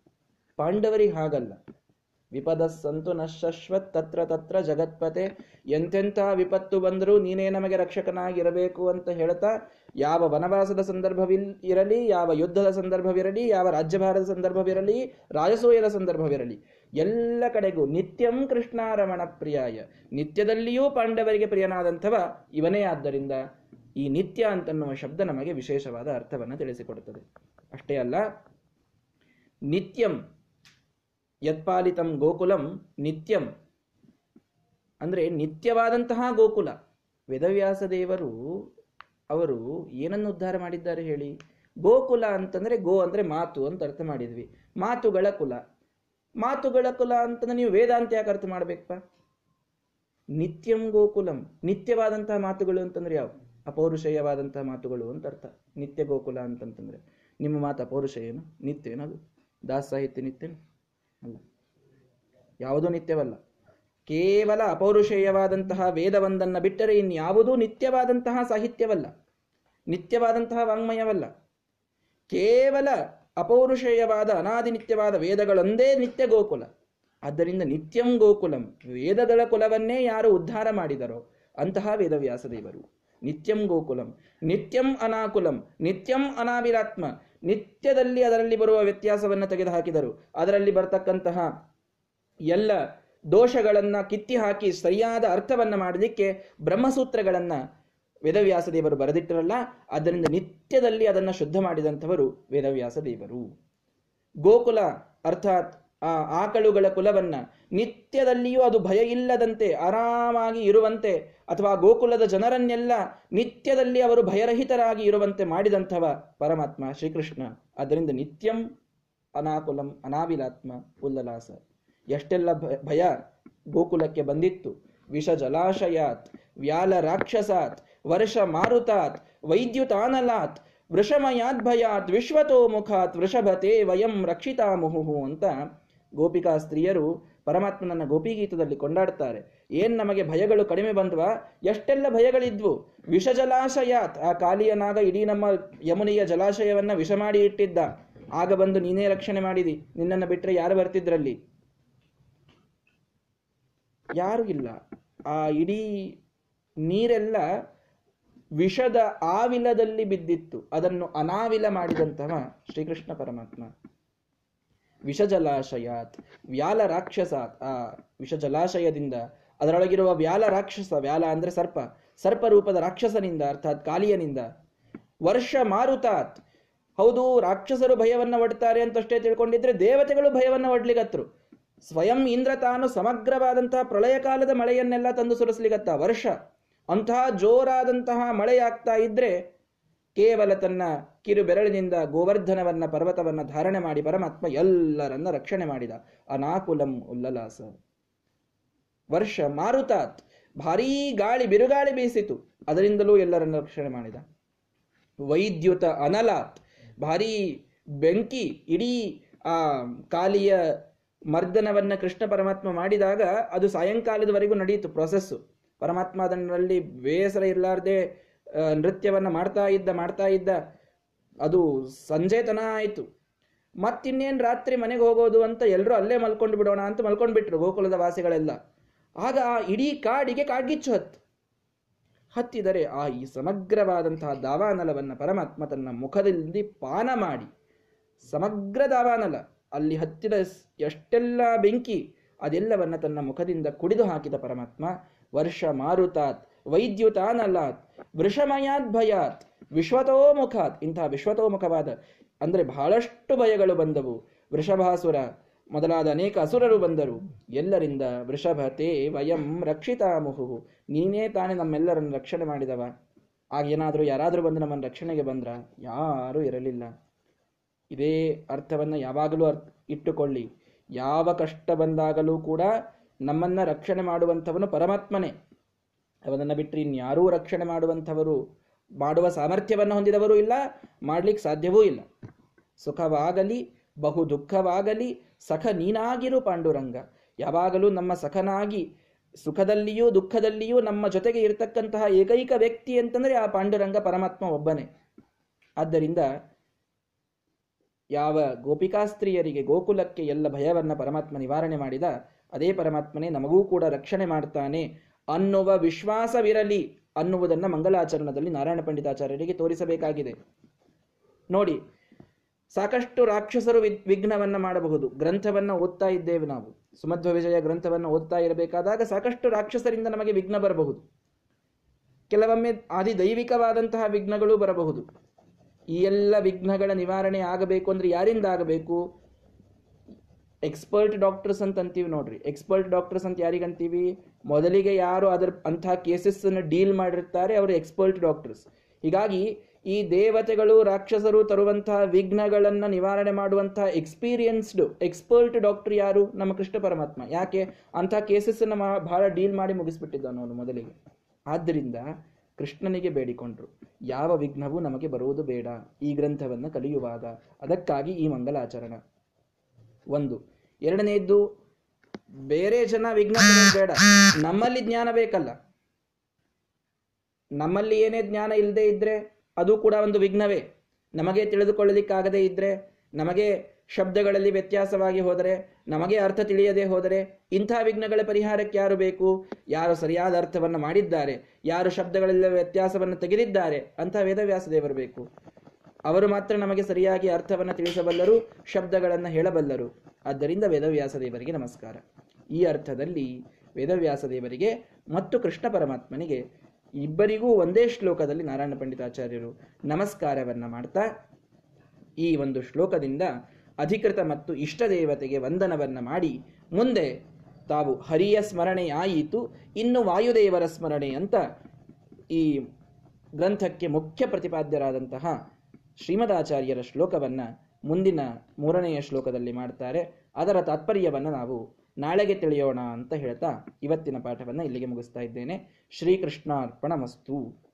[SPEAKER 1] ಪಾಂಡವರಿಗೆ ಹಾಗಲ್ಲ. ವಿಪದ ಸಂತು ತತ್ರ ತತ್ರ ಜಗತ್ಪತೆ. ಎಂತೆಂಥ ವಿಪತ್ತು ಬಂದರೂ ನೀನೇ ನಮಗೆ ರಕ್ಷಕನಾಗಿರಬೇಕು ಅಂತ ಹೇಳ್ತಾ, ಯಾವ ವನವಾಸದ ಸಂದರ್ಭವಿಲ್, ಇರಲಿ, ಯಾವ ಯುದ್ಧದ ಸಂದರ್ಭವಿರಲಿ, ಯಾವ ರಾಜ್ಯಭಾರದ ಸಂದರ್ಭವಿರಲಿ, ರಾಜಸೂಯದ ಸಂದರ್ಭವಿರಲಿ, ಎಲ್ಲ ಕಡೆಗೂ ನಿತ್ಯಂ ಕೃಷ್ಣಾರಮಣ ಪ್ರಿಯಾಯ. ನಿತ್ಯದಲ್ಲಿಯೂ ಪಾಂಡವರಿಗೆ ಪ್ರಿಯನಾದಂಥವ ಇವನೇ ಆದ್ದರಿಂದ ಈ ನಿತ್ಯ ಅಂತನ್ನುವ ಶಬ್ದ ನಮಗೆ ವಿಶೇಷವಾದ ಅರ್ಥವನ್ನು ತಿಳಿಸಿಕೊಡುತ್ತದೆ. ಅಷ್ಟೇ ಅಲ್ಲ, ನಿತ್ಯಂ ಯತ್ಪಾಲಿತಂ ಗೋಕುಲಂ ನಿತ್ಯಂ. ಅಂದರೆ ನಿತ್ಯವಾದಂತಹ ಗೋಕುಲ. ವೇದವ್ಯಾಸ ದೇವರು ಅವರು ಏನನ್ನು ಉದ್ಧಾರ ಮಾಡಿದ್ದಾರೆ ಹೇಳಿ? ಗೋಕುಲ ಅಂತಂದರೆ ಗೋ ಅಂದರೆ ಮಾತು ಅಂತ ಅರ್ಥ ಮಾಡಿದ್ವಿ. ಮಾತುಗಳ ಕುಲ. ಮಾತುಗಳ ಕುಲ ಅಂತಂದ್ರೆ ನೀವು ವೇದಾಂತ ಯಾಕೆ ಅರ್ಥ ಮಾಡ್ಬೇಕಪ್ಪ? ನಿತ್ಯಂ ಗೋಕುಲಂ. ನಿತ್ಯವಾದಂತಹ ಮಾತುಗಳು ಅಂತಂದ್ರೆ ಯಾವ? ಅಪೌರುಷೇಯವಾದಂತಹ ಮಾತುಗಳು ಅಂತ ಅರ್ಥ. ನಿತ್ಯ ಗೋಕುಲ ಅಂತಂತಂದ್ರೆ. ನಿಮ್ಮ ಮಾತು ಅಪೌರುಷ ಏನು? ನಿತ್ಯ ಏನದು ದಾಸ ಸಾಹಿತ್ಯ ನಿತ್ಯ ಅಲ್ಲ. ಯಾವುದೂ ನಿತ್ಯವಲ್ಲ. ಕೇವಲ ಅಪೌರುಷೇಯವಾದಂತಹ ವೇದವೊಂದನ್ನು ಬಿಟ್ಟರೆ ಇನ್ಯಾವುದೂ ನಿತ್ಯವಾದಂತಹ ಸಾಹಿತ್ಯವಲ್ಲ. ನಿತ್ಯವಾದಂತಹ ವಾಂಗ್ಮಯವಲ್ಲ. ಕೇವಲ ಅಪೌರುಷೇಯವಾದ ಅನಾದಿ ನಿತ್ಯವಾದ ವೇದಗಳೊಂದೇ ನಿತ್ಯ ಗೋಕುಲ. ಆದ್ದರಿಂದ ನಿತ್ಯಂ ಗೋಕುಲಂ, ವೇದಗಳ ಕುಲವನ್ನೇ ಯಾರು ಉದ್ಧಾರ ಮಾಡಿದರೋ ಅಂತಹ ವೇದವ್ಯಾಸ ದೇವರು ನಿತ್ಯಂ ಗೋಕುಲಂ, ನಿತ್ಯಂ ಅನಾಕುಲಂ, ನಿತ್ಯಂ ಅನಾವಿರಾತ್ಮ ನಿತ್ಯದಲ್ಲಿ ಅದರಲ್ಲಿ ಬರುವ ವ್ಯತ್ಯಾಸವನ್ನು ತೆಗೆದುಹಾಕಿದರು. ಅದರಲ್ಲಿ ಬರ್ತಕ್ಕಂತಹ ಎಲ್ಲ ದೋಷಗಳನ್ನು ಕಿತ್ತಿ ಹಾಕಿ ಸರಿಯಾದ ಅರ್ಥವನ್ನು ಮಾಡಲಿಕ್ಕೆ ಬ್ರಹ್ಮಸೂತ್ರಗಳನ್ನು ವೇದವ್ಯಾಸ ದೇವರು ಬರೆದಿಟ್ಟರಲ್ಲ, ಅದರಿಂದ ನಿತ್ಯದಲ್ಲಿ ಅದನ್ನು ಶುದ್ಧ ಮಾಡಿದಂಥವರು ವೇದವ್ಯಾಸ ದೇವರು. ಗೋಕುಲ ಅರ್ಥಾತ್ ಆ ಆಕಳುಗಳ ಕುಲವನ್ನ ನಿತ್ಯದಲ್ಲಿಯೂ ಅದು ಭಯ ಇಲ್ಲದಂತೆ ಆರಾಮಾಗಿ ಇರುವಂತೆ ಅಥವಾ ಗೋಕುಲದ ಜನರನ್ನೆಲ್ಲ ನಿತ್ಯದಲ್ಲಿ ಅವರು ಭಯರಹಿತರಾಗಿ ಇರುವಂತೆ ಮಾಡಿದಂಥವ ಪರಮಾತ್ಮ ಶ್ರೀಕೃಷ್ಣ. ಅದರಿಂದ ನಿತ್ಯಂ ಅನಾಕುಲಂ ಅನಾವಿಲಾತ್ಮ ಉಲ್ಲಲಾಸ. ಎಷ್ಟೆಲ್ಲ ಭಯ ಗೋಕುಲಕ್ಕೆ ಬಂದಿತ್ತು. ವಿಷ ಜಲಾಶಯಾತ್, ವ್ಯಾಲ ರಾಕ್ಷಸಾತ್, ವರ್ಷ ಮಾರುತಾತ್, ವೈದ್ಯುತಾನಲಾತ್ ವೃಷಮಯಾದ್ ಭಯಾತ್ ವಿಶ್ವತೋ ಮುಖಾತ್ ವೃಷಭತೆ ವಯಂ ರಕ್ಷಿತಾ ಮುಹುಹು ಅಂತ ಗೋಪಿಕಾ ಸ್ತ್ರೀಯರು ಪರಮಾತ್ಮನನ್ನ ಗೋಪಿಗೀತದಲ್ಲಿ ಕೊಂಡಾಡ್ತಾರೆ ಏನ್ ನಮಗೆ ಭಯಗಳು ಕಡಿಮೆ ಬಂದ್ವಾ? ಎಷ್ಟೆಲ್ಲ ಭಯಗಳಿದ್ವು? ವಿಷ ಜಲಾಶಯಾತ್ ಆ ಕಾಲಿಯನಾಗ ಇಡೀ ನಮ್ಮ ಯಮುನೆಯ ಜಲಾಶಯವನ್ನ ವಿಷ ಮಾಡಿ ಇಟ್ಟಿದ್ದ. ಆಗ ಬಂದು ನೀನೇ ರಕ್ಷಣೆ ಮಾಡಿದಿ. ನಿನ್ನನ್ನು ಬಿಟ್ಟರೆ ಯಾರು ಬರ್ತಿದ್ರಲ್ಲಿ? ಯಾರು ಇಲ್ಲ. ಆ ಇಡೀ ನೀರೆಲ್ಲ ವಿಷದ ಆವಿಲದಲ್ಲಿ ಬಿದ್ದಿತ್ತು. ಅದನ್ನು ಅನಾವಿಲ ಮಾಡಿದಂತಹ ಶ್ರೀಕೃಷ್ಣ ಪರಮಾತ್ಮ. ವಿಷ ಜಲಾಶಯಾತ್ ವ್ಯಾಲ ರಾಕ್ಷಸಾತ್ ಆ ವಿಷ ಜಲಾಶಯದಿಂದ ಅದರೊಳಗಿರುವ ವ್ಯಾಲ ರಾಕ್ಷಸ ವ್ಯಾಲ ಅಂದ್ರೆ ಸರ್ಪ. ಸರ್ಪ ರೂಪದ ರಾಕ್ಷಸನಿಂದ ಅರ್ಥಾತ್ ಕಾಲಿಯನಿಂದ. ವರ್ಷ ಮಾರುತಾತ್. ಹೌದು, ರಾಕ್ಷಸರು ಭಯವನ್ನು ಒಡ್ತಾರೆ ಅಂತಷ್ಟೇ ತಿಳ್ಕೊಂಡಿದ್ರೆ ದೇವತೆಗಳು ಭಯವನ್ನು ಒಡ್ಲಿಗತ್ರು. ಸ್ವಯಂ ಇಂದ್ರ ತಾನು ಸಮಗ್ರವಾದಂತಹ ಪ್ರಳಯ ಕಾಲದ ಮಳೆಯನ್ನೆಲ್ಲ ತಂದು ಸುರಿಸ್ಲಿಗತ್ತ ವರ್ಷ. ಅಂತಹ ಜೋರಾದಂತಹ ಮಳೆಯಾಗ್ತಾ ಇದ್ರೆ ಕೇವಲ ತನ್ನ ಕಿರು ಬೆರಳಿನಿಂದ ಗೋವರ್ಧನವನ್ನ, ಪರ್ವತವನ್ನ ಧಾರಣೆ ಮಾಡಿ ಪರಮಾತ್ಮ ಎಲ್ಲರನ್ನ ರಕ್ಷಣೆ ಮಾಡಿದ. ಅನಾಕುಲಂ ಉಲ್ಲಲಾಸ. ವರ್ಷ ಮಾರುತಾತ್. ಭಾರೀ ಗಾಳಿ, ಬಿರುಗಾಳಿ ಬೀಸಿತು. ಅದರಿಂದಲೂ ಎಲ್ಲರನ್ನ ರಕ್ಷಣೆ ಮಾಡಿದ. ವೈದ್ಯುತ ಅನಲಾತ್. ಭಾರೀ ಬೆಂಕಿ, ಇಡೀ, ಆ, ಕಾಲಿಯ ಮರ್ದನವನ್ನ ಕೃಷ್ಣ ಪರಮಾತ್ಮ ಮಾಡಿದಾಗ ಅದು ಸಾಯಂಕಾಲದವರೆಗೂ ನಡೆಯಿತು ಪ್ರೊಸೆಸ್ಸು ಪರಮಾತ್ಮ ಅದನ್ನಲ್ಲಿ ಬೇಸರ ಇರಲಾರ್ದೆ ನೃತ್ಯವನ್ನ ಮಾಡ್ತಾ ಇದ್ದ ಮಾಡ್ತಾ ಇದ್ದ, ಅದು ಸಂಜೆತನ ಆಯಿತು. ಮತ್ತಿನ್ನೇನು ರಾತ್ರಿ ಮನೆಗೆ ಹೋಗೋದು ಅಂತ ಎಲ್ಲರೂ ಅಲ್ಲೇ ಮಲ್ಕೊಂಡು ಬಿಡೋಣ ಅಂತ ಮಲ್ಕೊಂಡು ಬಿಟ್ರು ಗೋಕುಲದ ವಾಸಿಗಳೆಲ್ಲ. ಆಗ ಇಡೀ ಕಾಡಿಗೆ ಕಾಡ್ಗಿಚ್ಚು ಹತ್ತು. ಹತ್ತಿದರೆ ಆ ಈ ಸಮಗ್ರವಾದಂತಹ ದಾವಾನಲವನ್ನು ಪರಮಾತ್ಮ ತನ್ನ ಮುಖದಲ್ಲಿ ಪಾನ ಮಾಡಿ. ಸಮಗ್ರ ದಾವಾನಲ, ಅಲ್ಲಿ ಹತ್ತಿದ ಎಷ್ಟೆಲ್ಲ ಬೆಂಕಿ ಅದೆಲ್ಲವನ್ನ ತನ್ನ ಮುಖದಿಂದ ಕುಡಿದು ಹಾಕಿದ ಪರಮಾತ್ಮ, ವರ್ಷ ಮಾರುತಾತ್. ವೈದ್ಯುತಾನಲಾತ್, ವೃಷಮಯಾತ್ ಭಯಾತ್, ವಿಶ್ವತೋಮುಖಾತ್ ಇಂತಹ ವಿಶ್ವತೋಮುಖವಾದ, ಅಂದ್ರೆ ಬಹಳಷ್ಟು ಭಯಗಳು ಬಂದವು. ವೃಷಭಾಸುರ, ಮೊದಲಾದ ಅನೇಕ ಅಸುರರು ಬಂದರು. ಎಲ್ಲರಿಂದ ವೃಷಭತೆ ವಯಂ ರಕ್ಷಿತಾಮುಹು ನೀನೇ ತಾನೇ ನಮ್ಮೆಲ್ಲರನ್ನು ರಕ್ಷಣೆ ಮಾಡಿದವ. ಆಗ ಏನಾದರೂ ಯಾರಾದರೂ ಬಂದು ನಮ್ಮನ್ನು ರಕ್ಷಣೆಗೆ ಬಂದ್ರ? ಯಾರೂ ಇರಲಿಲ್ಲ. ಇದೇ ಅರ್ಥವನ್ನು ಯಾವಾಗಲೂ ಅರ್ಥ ಇಟ್ಟುಕೊಳ್ಳಿ. ಯಾವ ಕಷ್ಟ ಬಂದಾಗಲೂ ಕೂಡ ನಮ್ಮನ್ನು ರಕ್ಷಣೆ ಮಾಡುವಂಥವನು ಪರಮಾತ್ಮನೇ. ಅವನನ್ನು ಬಿಟ್ಟರೆ ಇನ್ಯಾರೂ ರಕ್ಷಣೆ ಮಾಡುವಂಥವರು, ಮಾಡುವ ಸಾಮರ್ಥ್ಯವನ್ನು ಹೊಂದಿದವರು ಇಲ್ಲ, ಮಾಡ್ಲಿಕ್ಕೆ ಸಾಧ್ಯವೂ ಇಲ್ಲ. ಸುಖವಾಗಲಿ, ಬಹು ದುಃಖವಾಗಲಿ, ಸಖ ನೀನಾಗಿರು ಪಾಂಡುರಂಗ. ಯಾವಾಗಲೂ ನಮ್ಮ ಸಖನಾಗಿ, ಸುಖದಲ್ಲಿಯೂ ದುಃಖದಲ್ಲಿಯೂ ನಮ್ಮ ಜೊತೆಗೆ ಇರತಕ್ಕಂತಹ ಏಕೈಕ ವ್ಯಕ್ತಿ ಅಂತಂದರೆ ಆ ಪಾಂಡುರಂಗ ಪರಮಾತ್ಮ ಒಬ್ಬನೇ. ಆದ್ದರಿಂದ ಯಾವ ಗೋಪಿಕಾಸ್ತ್ರೀಯರಿಗೆ ಗೋಕುಲಕ್ಕೆ ಎಲ್ಲ ಭಯವನ್ನ ಪರಮಾತ್ಮ ನಿವಾರಣೆ ಮಾಡಿದ, ಅದೇ ಪರಮಾತ್ಮನೇ ನಮಗೂ ಕೂಡ ರಕ್ಷಣೆ ಮಾಡ್ತಾನೆ ಅನ್ನುವ ವಿಶ್ವಾಸವಿರಲಿ ಅನ್ನುವುದನ್ನು ಮಂಗಲಾಚರಣದಲ್ಲಿ ನಾರಾಯಣ ಪಂಡಿತಾಚಾರ್ಯರಿಗೆ ತೋರಿಸಬೇಕಾಗಿದೆ. ನೋಡಿ, ಸಾಕಷ್ಟು ರಾಕ್ಷಸರು ವಿಘ್ನವನ್ನ ಮಾಡಬಹುದು. ಗ್ರಂಥವನ್ನ ಓದ್ತಾ ಇದ್ದೇವೆ ನಾವು. ಸುಮಧ್ವ ವಿಜಯ ಗ್ರಂಥವನ್ನು ಓದ್ತಾ ಇರಬೇಕಾದಾಗ ಸಾಕಷ್ಟು ರಾಕ್ಷಸರಿಂದ ನಮಗೆ ವಿಘ್ನ ಬರಬಹುದು. ಕೆಲವೊಮ್ಮೆ ಆದಿ ದೈವಿಕವಾದಂತಹ ವಿಘ್ನಗಳು ಬರಬಹುದು. ಈ ಎಲ್ಲ ವಿಘ್ನಗಳ ನಿವಾರಣೆ ಆಗಬೇಕು ಅಂದರೆ ಯಾರಿಂದ ಆಗಬೇಕು? ಎಕ್ಸ್ಪರ್ಟ್ ಡಾಕ್ಟರ್ಸ್ ಅಂತ ಅಂತೀವಿ ನೋಡ್ರಿ. ಎಕ್ಸ್ಪರ್ಟ್ ಡಾಕ್ಟರ್ಸ್ ಅಂತ ಯಾರಿಗಂತೀವಿ ಮೊದಲಿಗೆ ಯಾರು ಅದರ ಅಂಥ ಕೇಸಸ್ ಅನ್ನು ಡೀಲ್ ಮಾಡಿರ್ತಾರೆ, ಅವರು ಎಕ್ಸ್ಪರ್ಟ್ ಡಾಕ್ಟರ್ಸ್ ಹೀಗಾಗಿ ಈ ದೇವತೆಗಳು, ರಾಕ್ಷಸರು ತರುವಂತಹ ವಿಘ್ನಗಳನ್ನು ನಿವಾರಣೆ ಮಾಡುವಂತಹ ಎಕ್ಸ್ಪೀರಿಯನ್ಸ್ಡ್ ಎಕ್ಸ್ಪರ್ಟ್ ಡಾಕ್ಟರ್ ಯಾರು? ನಮ್ಮ ಕೃಷ್ಣ ಪರಮಾತ್ಮ. ಯಾಕೆ? ಅಂಥ ಕೇಸಸ್ ಅನ್ನ ಬಹಳ ಡೀಲ್ ಮಾಡಿ ಮುಗಿಸ್ಬಿಟ್ಟಿದ್ದಾನೆ ಅವನು ಮೊದಲಿಗೆ. ಆದ್ದರಿಂದ ಕೃಷ್ಣನಿಗೆ ಬೇಡಿಕೊಂಡ್ರು. ಯಾವ ವಿಘ್ನವೂ ನಮಗೆ ಬರುವುದು ಬೇಡ. ಈ ಗ್ರಂಥವನ್ನು ಕಲಿಯುವಾಗ. ಅದಕ್ಕಾಗಿ ಈ ಮಂಗಲಾಚರಣ. ಒಂದು ಎರಡನೆಯದ್ದು, ಬೇರೆ ಜನ ವಿಘ್ನ ಬೇಡ. ನಮ್ಮಲ್ಲಿ ಜ್ಞಾನ ಬೇಕಲ್ಲ. ನಮ್ಮಲ್ಲಿ ಏನೇ ಜ್ಞಾನ ಇಲ್ಲದೆ ಇದ್ರೆ ಅದು ಕೂಡ ಒಂದು ವಿಘ್ನವೇ. ನಮಗೆ ತಿಳಿದುಕೊಳ್ಳಲಿಕ್ಕಾಗದೇ ಇದ್ರೆ, ನಮಗೆ ಶಬ್ದಗಳಲ್ಲಿ ವ್ಯತ್ಯಾಸವಾಗಿ ಹೋದರೆ, ನಮಗೆ ಅರ್ಥ ತಿಳಿಯದೆ ಹೋದರೆ ಇಂಥ ವಿಘ್ನಗಳ ಪರಿಹಾರಕ್ಕೆ ಯಾರು ಬೇಕು? ಯಾರು ಸರಿಯಾದ ಅರ್ಥವನ್ನು ಮಾಡಿದ್ದಾರೆ? ಯಾರು ಶಬ್ದಗಳೆಲ್ಲ ವ್ಯತ್ಯಾಸವನ್ನು ತೆಗೆದಿದ್ದಾರೆ? ಅಂತ ವೇದವ್ಯಾಸ ದೇವರು ಬೇಕು. ಅವರು ಮಾತ್ರ ನಮಗೆ ಸರಿಯಾಗಿ ಅರ್ಥವನ್ನು ತಿಳಿಸಬಲ್ಲರು, ಶಬ್ದಗಳನ್ನು ಹೇಳಬಲ್ಲರು. ಆದ್ದರಿಂದ ವೇದವ್ಯಾಸ ದೇವರಿಗೆ ನಮಸ್ಕಾರ. ಈ ಅರ್ಥದಲ್ಲಿ ವೇದವ್ಯಾಸ ದೇವರಿಗೆ ಮತ್ತು ಕೃಷ್ಣ ಪರಮಾತ್ಮನಿಗೆ ಇಬ್ಬರಿಗೂ ಒಂದೇ ಶ್ಲೋಕದಲ್ಲಿ ನಾರಾಯಣ ಪಂಡಿತಾಚಾರ್ಯರು ನಮಸ್ಕಾರವನ್ನು ಮಾಡ್ತಾ, ಈ ಒಂದು ಶ್ಲೋಕದಿಂದ ಅಧಿಕೃತ ಮತ್ತು ಇಷ್ಟ ದೇವತೆಗೆ ವಂದನವನ್ನು ಮಾಡಿ, ಮುಂದೆ ತಾವು ಹರಿಯ ಸ್ಮರಣೆ ಆಯಿತು ಇನ್ನು ವಾಯುದೇವರ ಸ್ಮರಣೆ ಅಂತ ಈ ಗ್ರಂಥಕ್ಕೆ ಮುಖ್ಯ ಪ್ರತಿಪಾದ್ಯರಾದಂತಹ ಶ್ರೀಮದಾಚಾರ್ಯರ ಶ್ಲೋಕವನ್ನ ಮುಂದಿನ ಮೂರನೆಯ ಶ್ಲೋಕದಲ್ಲಿ ಮಾಡ್ತಾರೆ. ಅದರ ತಾತ್ಪರ್ಯವನ್ನು ನಾವು ನಾಳೆಗೆ ತಿಳಿಯೋಣ ಅಂತ ಹೇಳ್ತಾ ಇವತ್ತಿನ ಪಾಠವನ್ನು ಇಲ್ಲಿಗೆ ಮುಗಿಸ್ತಾ ಇದ್ದೇನೆ. ಶ್ರೀಕೃಷ್ಣಾರ್ಪಣ ಮಸ್ತು